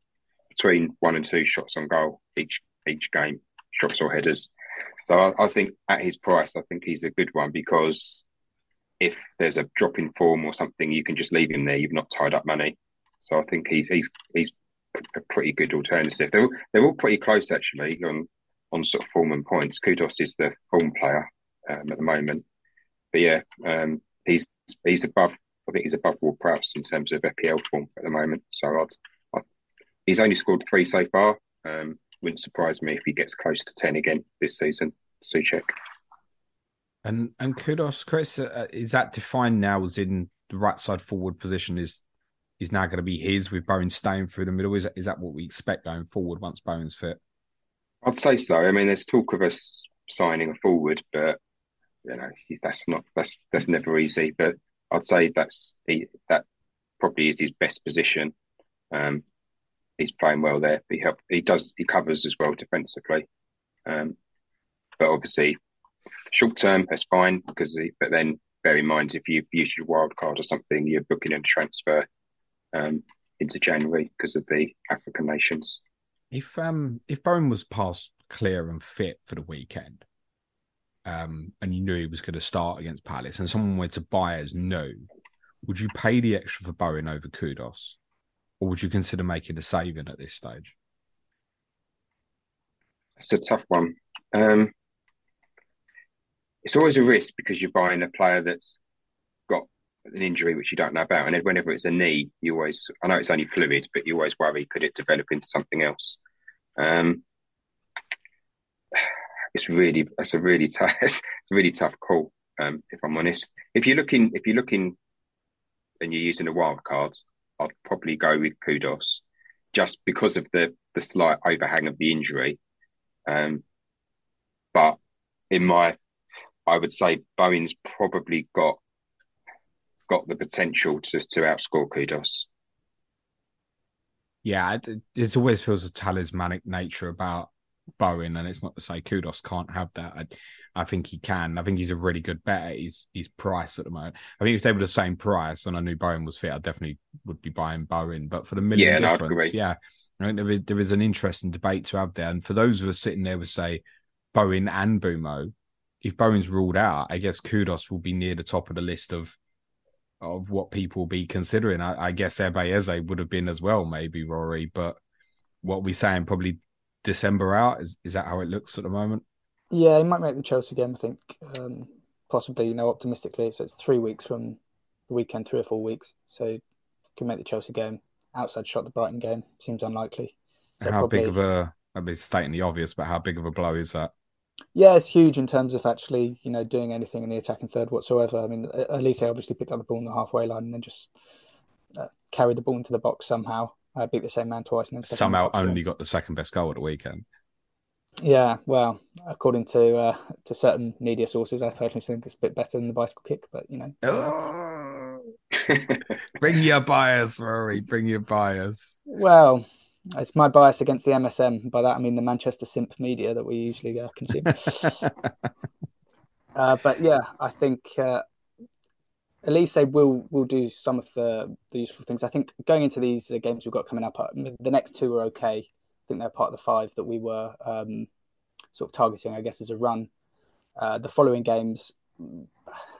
Speaker 4: between one and two shots on goal each each game, shots or headers. So I, I think at his price, I think he's a good one because if there's a drop in form or something, you can just leave him there. You've not tied up money. So I think he's he's he's a pretty good alternative. They're they're all pretty close actually on on sort of form and points. Kudus is the form player um, at the moment, but yeah, um, he's he's above. I think he's above Ward Prowse in terms of FPL form at the moment. So I'd, I'd, he's only scored three so far. Um, wouldn't surprise me if he gets close to ten again this season. Soucek.
Speaker 3: And and Kudus, Chris, uh, is that defined now as in the right side forward position is is now going to be his with Bowen staying through the middle. Is is that what we expect going forward once Bowen's fit?
Speaker 4: I'd say so. I mean, there's talk of us signing a forward, but you know that's not that's that's never easy. But I'd say that's he, that probably is his best position. Um, he's playing well there. He help he does he covers as well defensively. Um, but obviously, short term that's fine because he, but then bear in mind if you've used your wild card or something, you're booking a transfer um, into January because of the African nations.
Speaker 3: If um if Bowen was passed clear and fit for the weekend, um, and you knew he was going to start against Palace, and someone went to buy as new, would you pay the extra for Bowen over Kudus, or would you consider making a saving at this stage?
Speaker 4: It's a tough one. Um, it's always a risk because you're buying a player that's got an injury which you don't know about, and whenever it's a knee, you always I know it's only fluid, but you always worry could it develop into something else. Um, it's really it's a really tough it's a really tough call. Um, if I'm honest, if you're looking if you're looking and you're using a wild card, I'd probably go with Kudus, just because of the the slight overhang of the injury. Um, but in my, I would say Bowen's probably got got the potential to to outscore Kudus.
Speaker 3: Yeah, it, always feels a talismanic nature about Bowen, and it's not to say Kudus can't have that. I, I think he can. I think he's a really good bet at his, his price at the moment. I think if they were the same price and I knew Bowen was fit, I definitely would be buying Bowen. But for the million
Speaker 4: Yeah,
Speaker 3: difference,
Speaker 4: agree.
Speaker 3: yeah, I think there is, there is an interesting debate to have there. And for those of us sitting there with say Bowen and Mbeumo, if Bowen's ruled out, I guess Kudus will be near the top of the list of of what people be considering. I, I guess Ebe Eze would have been as well, maybe Rory. But what we saying probably December out is is that how it looks at the moment?
Speaker 1: Yeah, he might make the Chelsea game. I think um, possibly. You know, optimistically, so it's three weeks from the weekend, three or four weeks. So he can make the Chelsea game. Outside shot, the Brighton game seems unlikely. So
Speaker 3: how
Speaker 1: probably,
Speaker 3: big of a I mean stating the obvious, but how big of a blow is that?
Speaker 1: Yeah, it's huge in terms of actually, you know, doing anything in the attacking third whatsoever. I mean, Olise obviously picked up the ball in the halfway line and then just uh, carried the ball into the box somehow. Uh, beat the same man twice and then
Speaker 3: Somehow only got the second best goal at the weekend.
Speaker 1: Yeah, well, according to uh, to certain media sources, I personally think it's a bit better than the bicycle kick, but you know,
Speaker 3: Oh. Bring your bias, Rory. Bring your bias.
Speaker 1: well, it's my bias against the MSM. By that I mean the Manchester Simp media that we usually uh, consume. uh, but yeah, I think uh, Olise will will do some of the, the useful things. I think going into these uh, games we've got coming up, uh, the next two are okay. I think they're part of the five that we were um, sort of targeting, I guess, as a run. Uh, the following games, I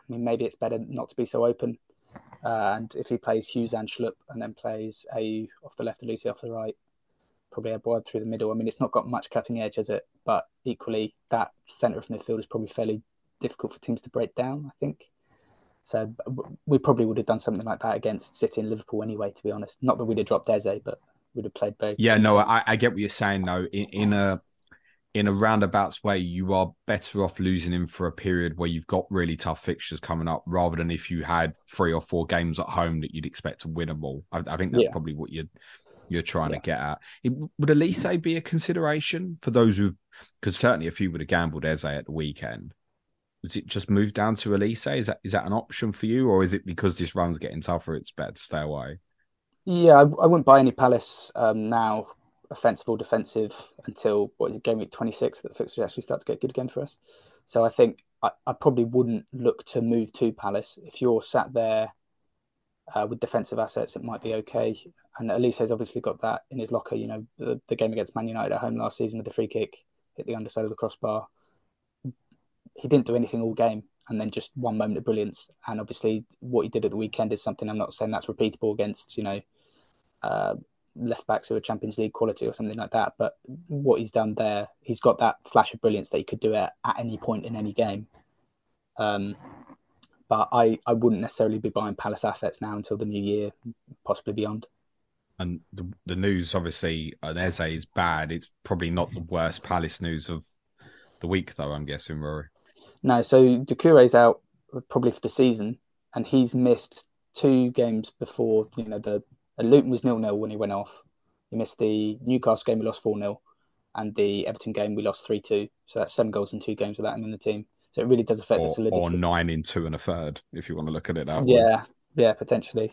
Speaker 1: mean, maybe it's better not to be so open. Uh, and if he plays Hughes and Schlupp and then plays a off the left, Olise off the right, probably a Boyd through the middle. I mean, it's not got much cutting edge, has it? But equally, that centre of midfield is probably fairly difficult for teams to break down. I think. So we probably would have done something like that against City and Liverpool anyway. To be honest, not that we'd have dropped Eze, but we'd have played very.
Speaker 3: Yeah, no, I, I get what you're saying though. In, in a in a roundabouts way, you are better off losing him for a period where you've got really tough fixtures coming up, rather than if you had three or four games at home that you'd expect to win them all. I, I think that's
Speaker 1: Yeah.
Speaker 3: probably what you're you're trying
Speaker 1: Yeah.
Speaker 3: to get at. It, would Olise be a consideration for those who? Because certainly, if you would have gambled Eze at the weekend, was it just moved down to Olise? Is that is that an option for you, or is it because this run's getting tougher? It's better to stay away.
Speaker 1: Yeah, I, I wouldn't buy any Palace um, now, offensive or defensive, until what is it, game week 26 that the fixtures actually start to get good again for us. So I think I, I probably wouldn't look to move to Palace. If you're sat there uh, with defensive assets, it might be okay. And Olise has obviously got that in his locker. You know, the, the game against Man United at home last season with the free kick, hit the underside of the crossbar. He didn't do anything all game and then just one moment of brilliance. And obviously, what he did at the weekend is something I'm not saying that's repeatable against, you know, uh, left backs who are Champions League quality or something like that. But what he's done there, he's got that flash of brilliance that he could do it at any point in any game. Um, but I, I wouldn't necessarily be buying Palace assets now until the new year, possibly beyond.
Speaker 3: And the, the news, obviously, on Eze is bad. It's probably not the worst Palace news of the week, though. I'm guessing, Rory.
Speaker 1: No, so Doucouré's out probably for the season, and he's missed two games before. You know, the Luton was nil nil when he went off. He missed the Newcastle game, we lost four 0 and the Everton game we lost three two. So that's seven goals in two games without him in the team. So it really does affect
Speaker 3: Or,
Speaker 1: the solidity.
Speaker 3: or nine in two and a third, if you want to look at it that way.
Speaker 1: Yeah, yeah, potentially.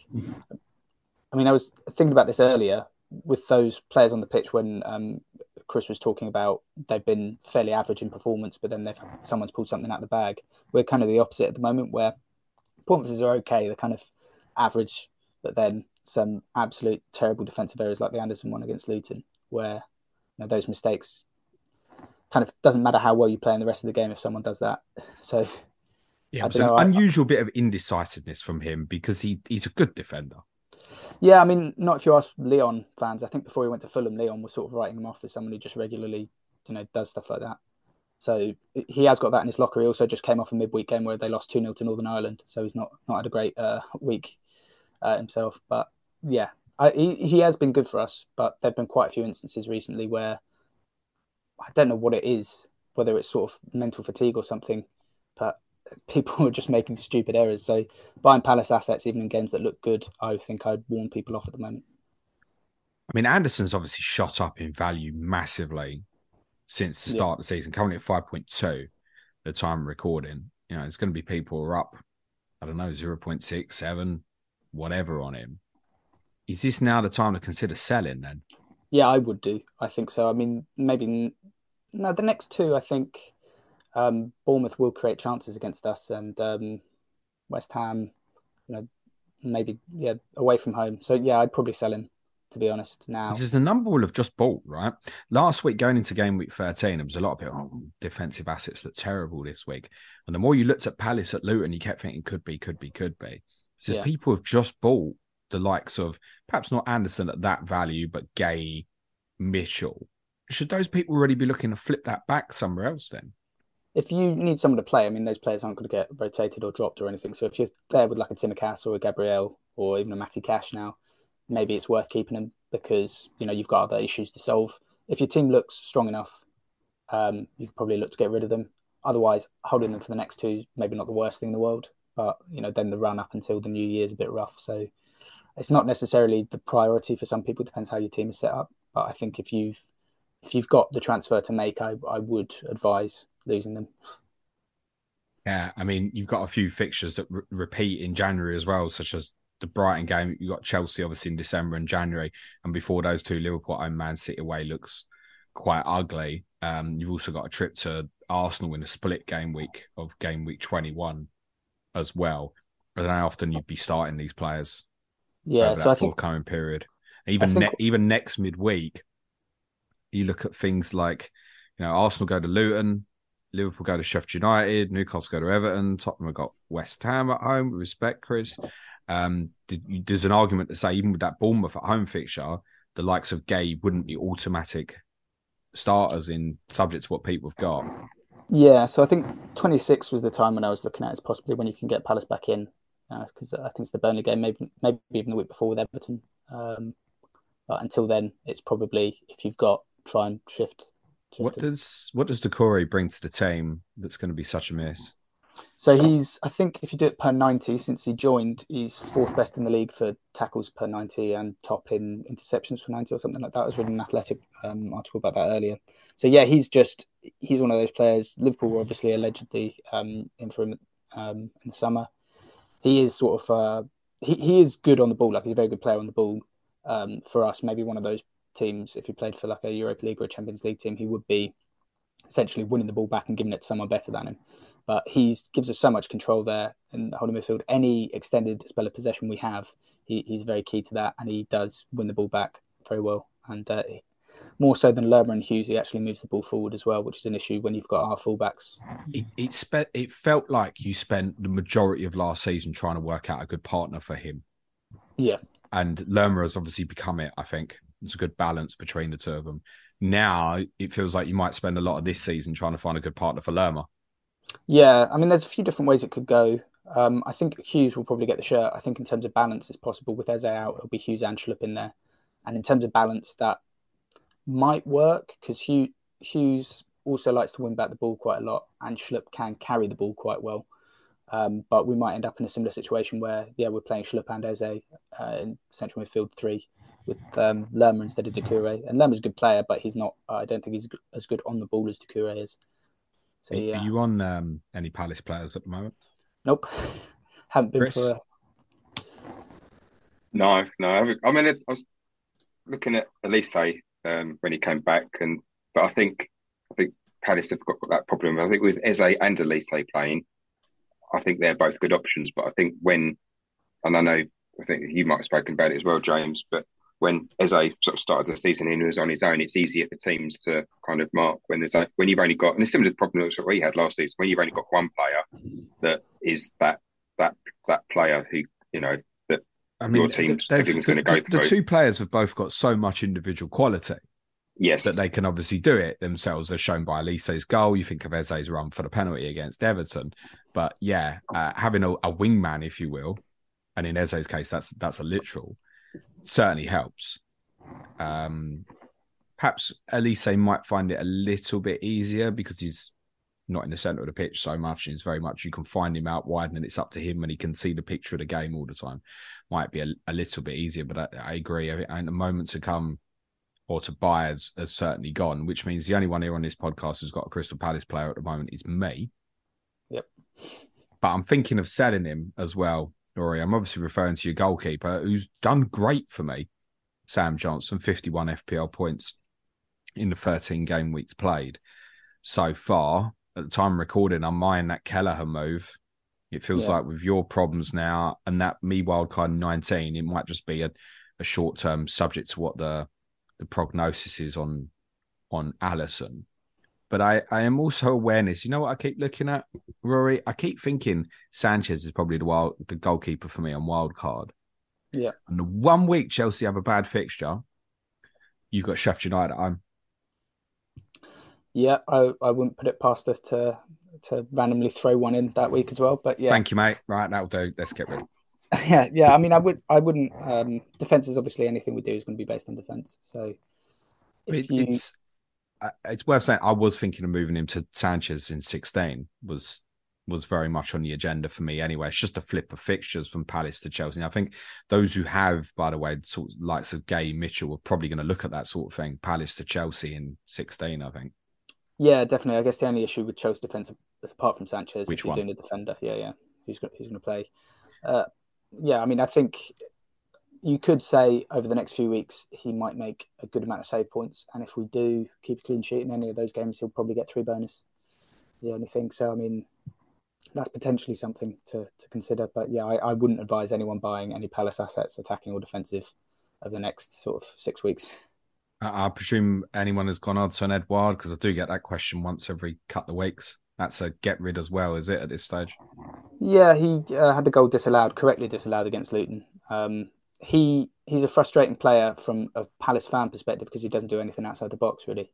Speaker 1: I mean, I was thinking about this earlier with those players on the pitch when um, Chris was talking about they've been fairly average in performance, but then they've someone's pulled something out of the bag. We're kind of the opposite at the moment, where performances are okay. They're kind of average, but then some absolute terrible defensive areas like the Andersen one against Luton, where you know, those mistakes kind of doesn't matter how well you play in the rest of the game if someone does that. So
Speaker 3: Yeah,
Speaker 1: I
Speaker 3: it's an
Speaker 1: know, I-
Speaker 3: unusual bit of indecisiveness from him because he he's a good defender.
Speaker 1: Yeah, I mean, not if you ask Lyon fans. I think before he went to Fulham, Lyon was sort of writing him off as someone who just regularly, you know, does stuff like that. So he has got that in his locker. He also just came off a midweek game where they lost 2 0 to Northern Ireland. So he's not, not had a great uh, week uh, himself. But yeah, I, he, he has been good for us. But there have been quite a few instances recently where I don't know what it is, whether it's sort of mental fatigue or something, but people are just making stupid errors. So buying Palace assets, even in games that look good, I think I'd warn people off at the moment.
Speaker 3: I mean, Andersen's obviously shot up in value massively since the
Speaker 1: Yeah.
Speaker 3: start of the season, currently at 5.2 at the time of recording. You know, it's going to be people are up, I don't know, 0.6, 7, whatever on him. Is this now the time to consider selling then?
Speaker 1: Yeah, I would do. I think so. I mean, maybe no. The next two, I think, um, Bournemouth will create chances against us, and um, West Ham, you know, maybe yeah, away from home. So yeah, I'd probably sell him. To be honest, now
Speaker 3: this is the number will have just bought, right? Last week, going into game week 13, there was a lot of people, oh, defensive assets look terrible this week. And the more you looked at Palace at Luton, you kept thinking, could be, could be, could be. It's just
Speaker 1: Yeah.
Speaker 3: people have just bought the likes of perhaps not Andersen at that value, but Guéhi, Mitchell. Should those people already be looking to flip that back somewhere else then?
Speaker 1: if you need someone to play, I mean, those players aren't going to get rotated or dropped or anything. So if you're there with like a Tsimikas or a Gabriel or even a Matty Cash now, maybe it's worth keeping them because you know you've got other issues to solve. If your team looks strong enough, um, you could probably look to get rid of them. Otherwise, holding them for the next two, maybe not the worst thing in the world. But you know, then the run up until the new year is a bit rough. So it's not necessarily the priority for some people. Depends how your team is set up. But I think if you've if you've got the transfer to make, I I would advise losing them.
Speaker 3: Yeah, I mean, you've got a few fixtures that re- repeat in January as well, such as the Brighton game. You've got Chelsea obviously in December and January. And before those two, Liverpool and Man City away looks quite ugly. Um, you've also got a trip to Arsenal in a split game week of game week 21 as well. I how often you'd be starting these players
Speaker 1: Yeah, so I think
Speaker 3: forthcoming period. Even
Speaker 1: think-
Speaker 3: ne- even next midweek, you look at things like, you know, Arsenal go to Luton, Liverpool go to Sheffield United, Newcastle go to Everton, Tottenham have got West Ham at home. Respect, Chris. Um, there's an argument to say even with that Bournemouth at home fixture, the likes of Guéhi wouldn't be automatic starters in subject to what people have got.
Speaker 1: Yeah, so I think 26 was the time when I was looking at as possibly when you can get Palace back in, because I think it's the Burnley game, maybe maybe even the week before with Everton. Um, but until then, it's probably if you've got try and shift. shift
Speaker 3: What
Speaker 1: it.
Speaker 3: does what does Doucouré bring to the team that's going to be such a miss?
Speaker 1: So he's, I think, if you do it per 90, since he joined, he's fourth best in the league for tackles per 90 and top in interceptions per 90 or something like that. I was reading an athletic um, article about that earlier. So yeah, he's just, he's one of those players. Liverpool were obviously allegedly um, in for him um, in the summer. He is sort of, uh, he, he is good on the ball. Like he's a very good player on the ball. Um, for us, maybe one of those teams, if he played for like a Europa League or a Champions League team, he would be essentially winning the ball back and giving it to someone better than him but he gives us so much control there in the holding midfield. Any extended spell of possession we have, he, he's very key to that, and he does win the ball back very well. And uh, more so than Lerma and Hughes, he actually moves the ball forward as well, which is an issue when you've got our fullbacks.
Speaker 3: it it, spe- it felt like you spent the majority of last season trying to work out a good partner for him.
Speaker 1: Yeah,
Speaker 3: And Lerma has obviously become it, I think. It's a good balance between the two of them. Now it feels like you might spend a lot of this season trying to find a good partner for Lerma.
Speaker 1: yeah. I mean, there's a few different ways it could go. Um, I think Hughes will probably get the shirt. I think in terms of balance, it's possible with Eze out, it'll be Hughes and Schlupp in there. And in terms of balance, that might work because Hughes, also likes to win back the ball quite a lot, and Schlupp can carry the ball quite well. Um, but we might end up in a similar situation where, yeah, we're playing Schlupp and Eze uh, in central midfield three with um, Lerma instead of Doucouré. And Lerma's a good player, but he's not. I don't think he's as good on the ball as Doucouré is. So
Speaker 3: Are-
Speaker 1: yeah,
Speaker 3: Are you on um, any Palace players at the moment?
Speaker 1: nope, haven't been
Speaker 3: Chris?
Speaker 1: for. A,
Speaker 4: No, no. I I mean, I was looking at Olise um, when he came back, and but I think I think Palace have got that problem. I think with Eze and Olise playing, I think they're both good options. But I think when, and I know, I think you might have spoken about it as well, James. But when Eze sort of started the season and he was on his own, it's easier for teams to kind of mark when there's like when you've only got and it's similar to the problem that we had last season when you've only got one player that is that that that player who you know that
Speaker 3: I mean,
Speaker 4: your team
Speaker 3: they've-
Speaker 4: everything's going to
Speaker 3: the,
Speaker 4: go
Speaker 3: the
Speaker 4: through.
Speaker 3: two players have both got so much individual quality
Speaker 4: yes,
Speaker 3: that they can obviously do it themselves, as shown by Olise's goal. You think of Eze's run for the penalty against Everton, but yeah, uh, having a, a wingman, if you will, and in Eze's case, that's that's a literal, certainly helps. Um, perhaps Olise might find it a little bit easier because he's not in the center of the pitch so much. And it's very much you can find him out wide, and it's up to him, and he can see the picture of the game all the time. Might be a, a little bit easier, but I, I agree. I, and the moment to come or to buy has, has certainly gone, which means the only one here on this podcast who's got a Crystal Palace player at the moment is me.
Speaker 1: Yep.
Speaker 3: But I'm thinking of selling him as well, Rory. I'm obviously referring to your goalkeeper who's done great for me, Sam Johnstone, 51 FPL points in the 13 game weeks played so far. At the time of recording, I'm eyeing that Kelleher move. It feels
Speaker 1: Yeah.
Speaker 3: like with your problems now and that me wildcard 19, it might just be a, a short term subject to what the the prognosis is on on Alisson. But I, I am also awareness. You know what I keep looking at, Rory? I keep thinking Sanchez is probably the wild the goalkeeper for me on wild card.
Speaker 1: Yeah.
Speaker 3: And the one week Chelsea have a bad fixture, you've got Sheffield United at home.
Speaker 1: Yeah, I, I wouldn't put it past us to to randomly throw one in that week as well. But yeah,
Speaker 3: Thank you, mate. Right, that'll do. Let's get rid.
Speaker 1: yeah, yeah. I mean, I would, I wouldn't. Um, defense is obviously anything we do is going to be based on defense. So if
Speaker 3: It,
Speaker 1: you,
Speaker 3: It's it's worth saying. I was thinking of moving him to Sanchez in sixteen. Was was very much on the agenda for me anyway. It's just a flip of fixtures from Palace to Chelsea. And I think those who have, by the way, the sort of likes of Guéhi Mitchell are probably going to look at that sort of thing. Palace to Chelsea in sixteen. I think.
Speaker 1: yeah, definitely. I guess the only issue with Chelsea defense, apart from Sanchez,
Speaker 3: Which
Speaker 1: if you're
Speaker 3: one?
Speaker 1: doing a defender, yeah, yeah, who's going, who's going to play? Uh, yeah, I mean, I think you could say over the next few weeks he might make a good amount of save points, and if we do keep a clean sheet in any of those games, he'll probably get three bonus. Is the only thing. So I mean, that's potentially something to, to consider. But yeah, I, I wouldn't advise anyone buying any Palace assets, attacking or defensive, over the next sort of six weeks.
Speaker 3: I, I presume anyone has gone Odsonne Edouard because I do get that question once every couple of weeks. That's a get rid as well, is it at this stage?
Speaker 1: Yeah, he uh, had the goal disallowed, correctly disallowed against Luton. Um, he he's a frustrating player from a Palace fan perspective because he doesn't do anything outside the box really,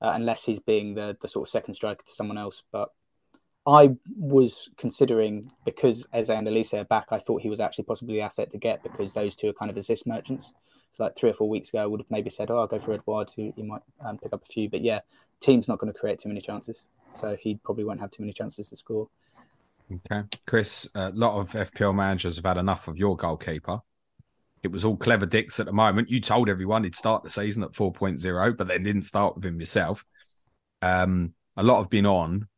Speaker 1: uh, unless he's being the the sort of second striker to someone else. But I was considering because Eze and Olise are back, I thought he was actually possibly the asset to get because those two are kind of assist merchants. So like three or four weeks ago, I would have maybe said, "Oh, I'll go for Edouard. He, he might um, pick up a few." But yeah, team's not going to create too many chances, so he probably won't have too many chances to score.
Speaker 3: Okay. Chris, a lot of FPL managers have had enough of your goalkeeper. It was all clever dicks at the moment. You told everyone he'd start the season at 4.0, but then didn't start with him yourself. Um, a lot have been on.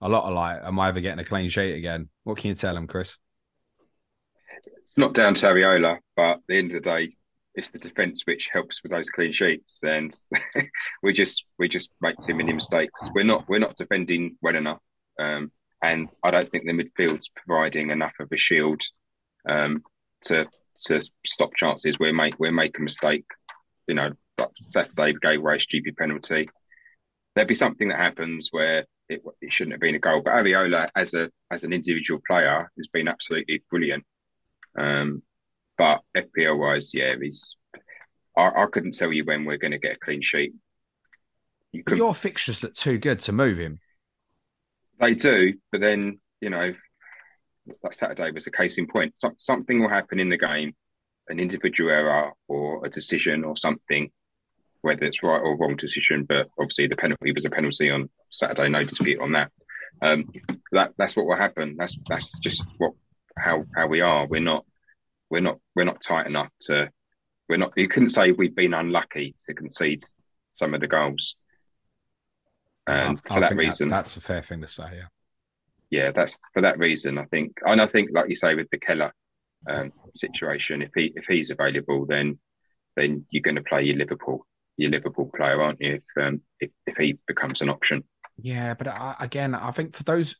Speaker 3: A lot of like, am I ever getting a clean sheet again? What can you tell him, Chris?
Speaker 4: it's not down to Areola, but at the end of the day, it's the defence which helps with those clean sheets, and we just we just make too many mistakes. We're not we're not defending well enough, um, and I don't think the midfield's providing enough of a shield um, to to stop chances. We make we make a mistake, you know. Like Saturday gave away a stupid penalty. There'd be something that happens where it, it shouldn't have been a goal, but Areola as a as an individual player has been absolutely brilliant. Um, but FPL wise, yeah, he's. I, I couldn't tell you when we're going to get a clean sheet. You could,
Speaker 3: your fixtures look too good to move him.
Speaker 4: they do, but then you know, like Saturday was a case in point. Some, something will happen in the game, an individual error or a decision or something, whether it's right or wrong decision. But obviously, the penalty was a penalty on Saturday. No dispute on that. Um, that that's what will happen. That's that's just what how how we are. We're not we're not we're not tight enough to. We're not. You couldn't say we've been unlucky to concede some of the goals. And
Speaker 3: I- I
Speaker 4: for that reason,
Speaker 3: that's a fair thing to say. Yeah.
Speaker 4: Yeah, that's for that reason. I think, and I think, like you say, with the Kelleher um, situation, if he if he's available, then then you're going to play your Liverpool your Liverpool player, aren't you? If um, if, if he becomes an option,
Speaker 3: Yeah, but I, again, I think for those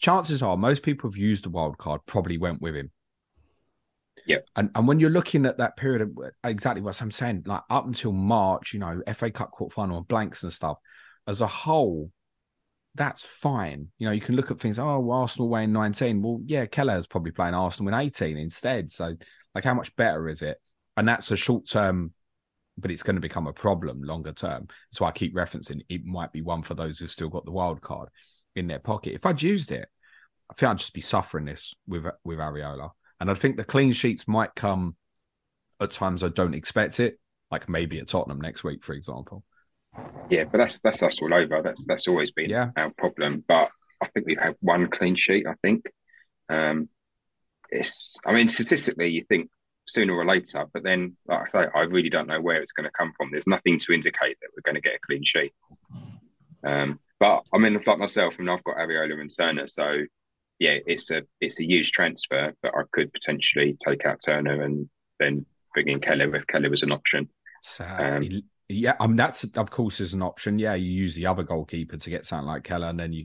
Speaker 3: chances are most people who've used the wild card probably went with him.
Speaker 4: Yeah.
Speaker 3: And and when you're looking at that period of exactly what I'm saying, like up until March, you know, FA Cup quarterfinal and blanks and stuff, as a whole, that's fine. You know, you can look at things, oh, well, Arsenal weighing 19. Well, yeah, Kelleher's probably playing Arsenal in 18 instead. So, like, how much better is it? And that's a short term, but it's going to become a problem longer term. So I keep referencing it might be one for those who've still got the wild card in their pocket. If I'd used it, I think I'd just be suffering this with with Areola. And I think the clean sheets might come at times I don't expect it, like maybe at Tottenham next week, for example.
Speaker 4: Yeah, but that's that's us all over. That's that's always been
Speaker 3: Yeah.
Speaker 4: our problem. But I think we've had one clean sheet. I think um, it's. I mean, statistically, you think sooner or later, but then, like I say, I really don't know where it's going to come from. There's nothing to indicate that we're going to get a clean sheet. Um, but I mean, like myself, I mean, I've got Areola and Turner, so yeah, it's a it's a huge transfer. But I could potentially take out Turner and then bring in Kelleher if Kelleher was an option.
Speaker 3: So,
Speaker 4: Um,
Speaker 3: yeah, I mean that's of course is an option. Yeah, you use the other goalkeeper to get something like Kelleher, and then you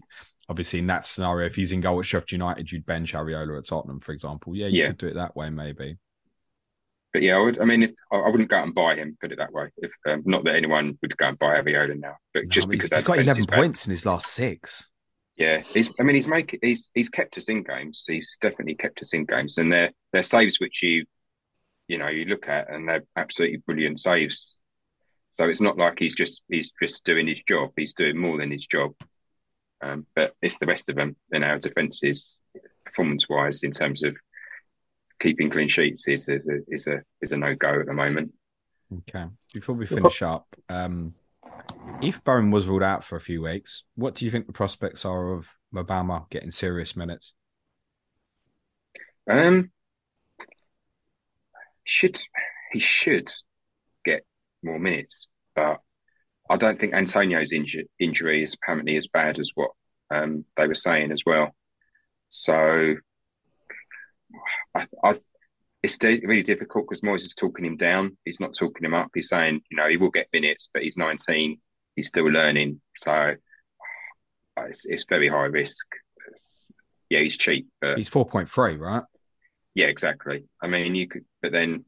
Speaker 3: obviously in that scenario, if he's in goal at Sheffield United, you'd bench Areola at Tottenham, for example. Yeah, you
Speaker 4: Yeah.
Speaker 3: could do it that way, maybe.
Speaker 4: But yeah, I would. I mean, if, I, wouldn't go out and buy him. Put it that way. If um, not that anyone would go and buy Areola now, but just
Speaker 3: I mean,
Speaker 4: because
Speaker 3: he's, got eleven
Speaker 4: is bad.
Speaker 3: points in his last six.
Speaker 4: Yeah, he's. I mean, he's making. He's he's kept us in games. He's definitely kept us in games, and they're they're saves which you, you know, you look at, and they're absolutely brilliant saves. So it's not like he's just he's just doing his job. He's doing more than his job. Um, but it's the rest of them in our defences, performance wise, in terms of keeping clean sheets, is is a is a is a no go at the moment.
Speaker 3: Okay. Before we finish up, um, if Bowen was ruled out for a few weeks, what do you think the prospects are of Mubama getting serious minutes?
Speaker 4: Um, should he should more minutes, but I don't think Antonio's inju- injury is apparently as bad as what um, they were saying as well. So, I, I it's really difficult because Moyes is talking him down. He's not talking him up. He's saying, you know, he will get minutes, but he's 19. He's still learning. So, uh, it's, it's very high risk. It's- yeah, he's cheap, but
Speaker 3: He's four point three, right?
Speaker 4: yeah, exactly. I mean, you could, but then,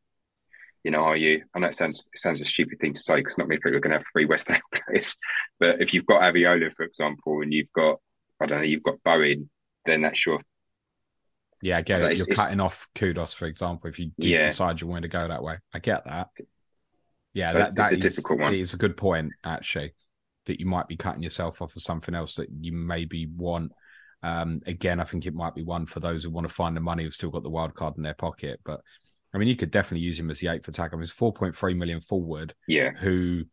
Speaker 4: you know, are you? I know it sounds it sounds a stupid thing to say because not many people are going to have three West Ham players. But if you've got Areola, for example, and you've got I don't know, you've got Bowen, then that's your
Speaker 3: Yeah, I get it. You're cutting off Kudus, for example, if you do
Speaker 4: Yeah.
Speaker 3: decide you want to go that way. I get that. Yeah,
Speaker 4: So
Speaker 3: that,
Speaker 4: it's-
Speaker 3: that
Speaker 4: it's a
Speaker 3: is-
Speaker 4: difficult one.
Speaker 3: It is a good point, actually, that you might be cutting yourself off of something else that you maybe want. Um, again, I think it might be one for those who want to find the money who've still got the wild card in their pocket. But I mean, you could definitely use him as the eighth attacker. I mean, he's 4.3 million forward,
Speaker 4: yeah.
Speaker 3: who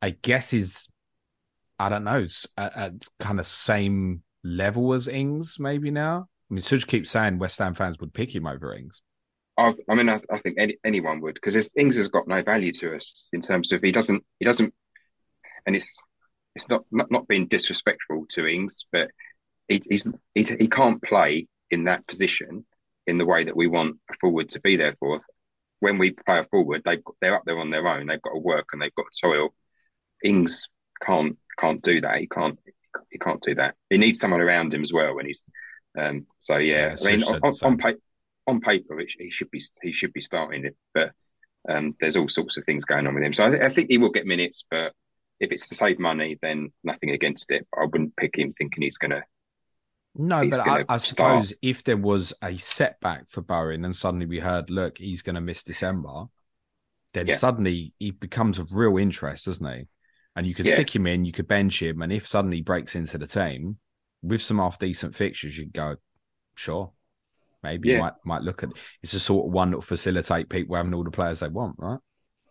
Speaker 3: I guess is, I don't know, at, at kind of same level as Ings maybe now. I mean, Suj keeps saying West Ham fans would pick him over Ings.
Speaker 4: I, I mean, I, I think any, anyone would because Ings has got no value to us in terms of he doesn't he doesn't, and it's it's not not, not being disrespectful to Ings, but he, he's he, he can't play in that position in the way that we want a forward to be there for. When we play a forward, they they're up there on their own. They've got to work and they've got to toil. Ings can't can't do that. He can't he can't do that. He needs someone around him as well. When he's um. So yeah,
Speaker 3: Yeah,
Speaker 4: I mean, on, on, on, pa- on paper, it, he should be he should be starting it, but um, there's all sorts of things going on with him. So I, th- I think he will get minutes, but if it's to save money, then nothing against it. I wouldn't pick him thinking he's gonna.
Speaker 3: No,
Speaker 4: He's
Speaker 3: but I, I suppose if there was a setback for Bowen and suddenly we heard, look, he's going to miss December, then
Speaker 4: Yeah.
Speaker 3: suddenly he becomes of real interest, doesn't he? And you could
Speaker 4: Yeah.
Speaker 3: stick him in, you could bench him, and if suddenly he breaks into the team with some half decent fixtures, you'd go, sure, maybe you
Speaker 4: Yeah.
Speaker 3: might might look at. It's a sort of one that will facilitate people having all the players they want, right?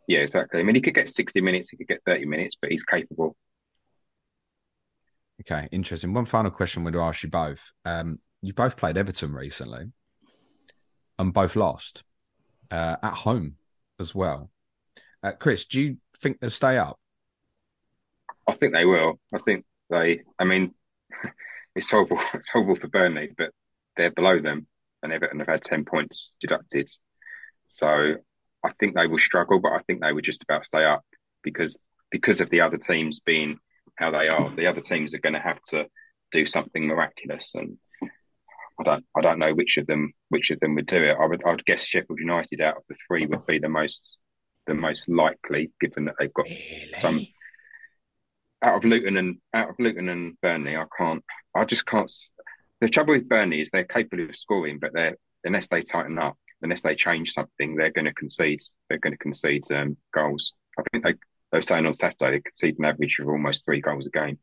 Speaker 4: Yeah, exactly. I mean, he could get 60 minutes, he could get 30 minutes, but he's capable.
Speaker 3: Okay, interesting. One final question we'll ask you both. Um, you both played Everton recently, and both lost uh, at home as well. Uh, Chris, do you think they'll stay up?
Speaker 4: I think they will. I think they. I mean, it's horrible. It's horrible for Burnley, but they're below them, and Everton have had 10 points deducted. So I think they will struggle, but I think they would just about stay up because because of the other teams being how they are. The other teams are going to have to do something miraculous, and I don't I don't know which of them which of them would do it. I would I would guess Sheffield United out of the three would be the most the most likely, given that they've got
Speaker 3: Really?
Speaker 4: some out of Luton and out of Luton and Burnley. I can't. I just can't. The trouble with Burnley is they're capable of scoring, but they're unless they tighten up, unless they change something, they're going to concede. They're going to concede um, goals. I think they they were saying on Saturday they concede an average of almost three goals a game.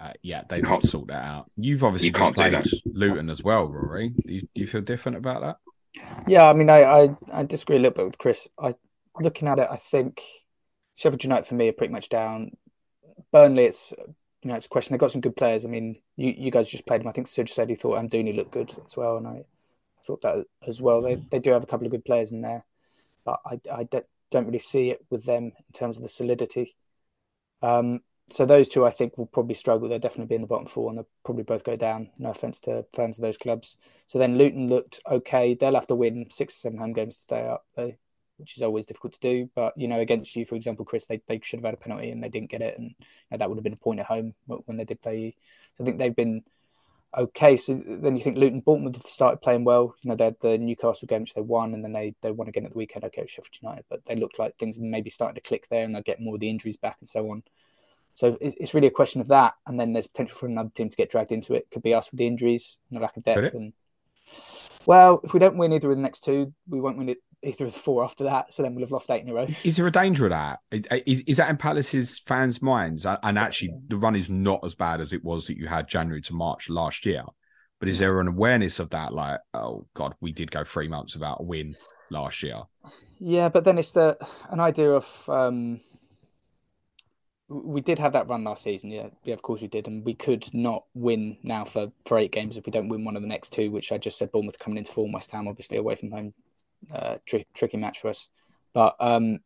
Speaker 3: Uh, yeah, they
Speaker 4: You can't-
Speaker 3: sort that out. You've obviously
Speaker 4: you can't do
Speaker 3: played
Speaker 4: that.
Speaker 3: Luton as well, Rory. Do you, do you feel different about that?
Speaker 1: Yeah, I mean, I, I, I disagree a little bit with Chris. I looking at it, I think Sheffield United for me are pretty much down. Burnley, it's you know, it's a question. They've got some good players. I mean, you, you guys just played them. I think Suj said he thought Amdouni looked good as well, and I thought that as well. They they do have a couple of good players in there, but I, I don't, don't really see it with them in terms of the solidity. Um, so those two, I think, will probably struggle. They'll definitely be in the bottom four, and they'll probably both go down. No offense to fans of those clubs. So then Luton looked okay. They'll have to win six or seven home games to stay up, though, which is always difficult to do. But you know, against you, for example, Chris, they, they should have had a penalty and they didn't get it, and you know, that would have been a point at home when they did play you. So I think they've been okay. So then you think Luton, Bournemouth have started playing well. You know, they had the Newcastle game which they won, and then they they won again at the weekend. Okay, Sheffield United, but they look like things maybe starting to click there, and they'll get more of the injuries back and so on. So it's really a question of that, and then there's potential for another team to get dragged into it. Could be us with the injuries and the lack of depth. And well, if we don't win either of the next two, we won't win it either of the four after that. So then we'll have lost eight in a row.
Speaker 3: Is there a danger of that? Is, is that in Palace's fans' minds? And actually, the run is not as bad as it was that you had January to March last year. But is there an awareness of that? Like, oh God, we did go three months without a win last year.
Speaker 1: Yeah, but then it's the an idea of um, we did have that run last season. Yeah, yeah, of course we did, and we could not win now for for eight games if we don't win one of the next two. Which I just said, Bournemouth coming into form, West Ham obviously away from home, uh, tri- tricky match for us. But um,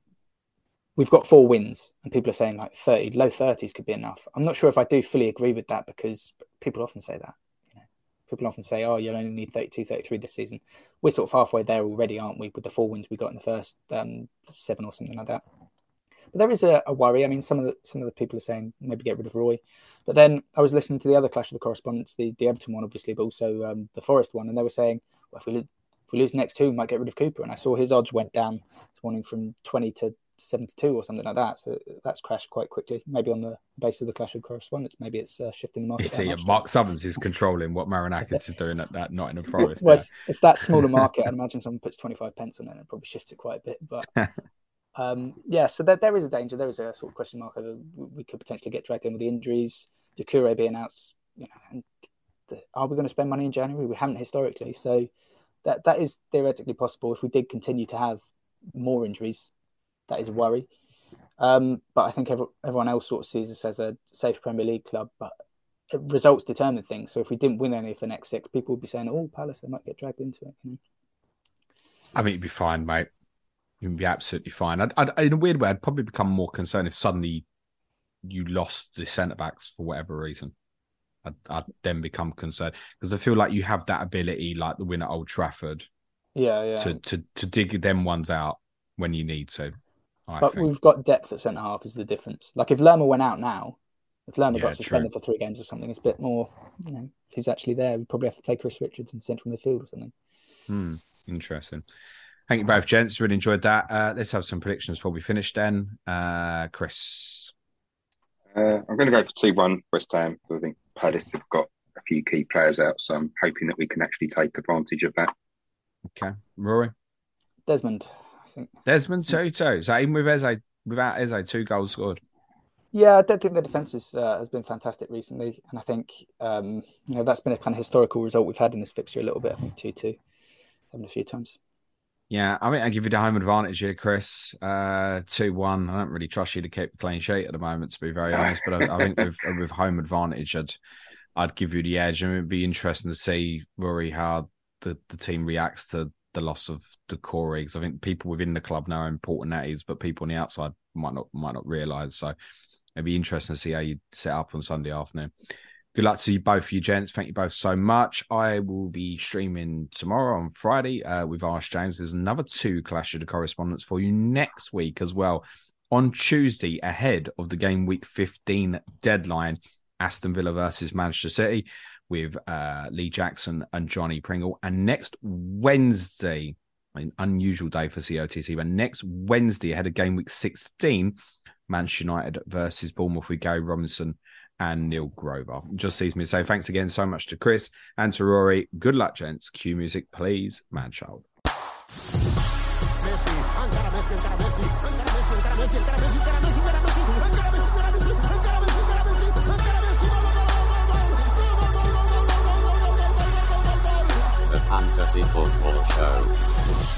Speaker 1: we've got four wins, and people are saying like thirty, low thirties could be enough. I'm not sure if I do fully agree with that because people often say that. You know, people often say, "Oh, you'll only need 32, 33 this season." We're sort of halfway there already, aren't we? With the four wins we got in the first um, seven or something like that. But there is a, a worry. I mean, some of the some of the people are saying maybe get rid of Roy, but then I was listening to the other clash of the correspondents, the, the Everton one, obviously, but also um, the Forest one, and they were saying, well, if we if we lose the next two, we might get rid of Cooper. And I saw his odds went down this morning from twenty to seventy two or something like that. So that's crashed quite quickly. Maybe on the base of the clash of correspondents, maybe it's uh, shifting the
Speaker 3: You
Speaker 1: market. that
Speaker 3: see. Mark Summers is controlling what Marinakis is doing at that Nottingham Forest.
Speaker 1: Well, it's, it's that smaller market. I'd imagine someone puts 25 pence on it and it probably shifts it quite a bit. But um, yeah, so there, there is a danger. There is a sort of question mark over we could potentially get dragged in with the injuries. Doucouré being out, you know, and the, are we going to spend money in January? We haven't historically. So that that is theoretically possible if we did continue to have more injuries. That is a worry. Um, but I think every, everyone else sort of sees us as a safe Premier League club. But results determine things. So if we didn't win any of the next six, people would be saying, "Oh, Palace, they might get dragged into it." You know?
Speaker 3: I mean, you'd be fine, mate. You'd be absolutely fine. I'd, I'd, in a weird way, I'd probably become more concerned if suddenly you lost the centre backs for whatever reason. I'd, I'd then become concerned because I feel like you have that ability, like the win at Old Trafford,
Speaker 1: Yeah, yeah.
Speaker 3: to to to dig them ones out when you need to. I
Speaker 1: but
Speaker 3: think.
Speaker 1: we've got depth at centre half is the difference. Like if Lerma went out now, if Lerma
Speaker 3: Yeah,
Speaker 1: got suspended for three games or something, it's a bit more. You know, who's actually there? We probably have to play Chris Richards in central midfield or something.
Speaker 3: Hmm, interesting. Thank you both, gents. Really enjoyed that. Uh, let's have some predictions before we finish. Then, uh, Chris.
Speaker 4: Uh, I'm going to go for 2 1 West Ham. I think Palace have got a few key players out, so I'm hoping that we can actually take advantage of that.
Speaker 3: Okay, Rory.
Speaker 1: Desmond, I think.
Speaker 3: Desmond two two. So even with Eze, without Eze, two goals scored.
Speaker 1: Yeah, I don't think the defence is, uh, has been fantastic recently, and I think um, you know that's been a kind of historical result we've had in this fixture a little bit. I think two two, happened a few times.
Speaker 3: Yeah, I mean, I give you the home advantage here, Chris. Uh, two one. I don't really trust you to keep a clean sheet at the moment, to be very honest. But I, I think with with home advantage, I'd I'd give you the edge. I mean, it'd be interesting to see Rory how the, the team reacts to the loss of the core because I think people within the club know how important that is, but people on the outside might not might not realise. So it'd be interesting to see how you set up on Sunday afternoon. Good luck to you both, you gents. Thank you both so much. I will be streaming tomorrow on Friday uh, with Ask James. There's another two Clash of the Correspondents for you next week as well. On Tuesday, ahead of the game week 15 deadline, Aston Villa versus Manchester City with uh, Lee Jackson and Johnny Pringle. And next Wednesday, an unusual day for COTC, but next Wednesday ahead of game week 16, Manchester United versus Bournemouth with Gary Robinson and Neil Grover. Just sees me say thanks again so much to Chris and to Rory. Good luck, gents. Cue music, please, Manchild.
Speaker 2: The Fantasy Football Show.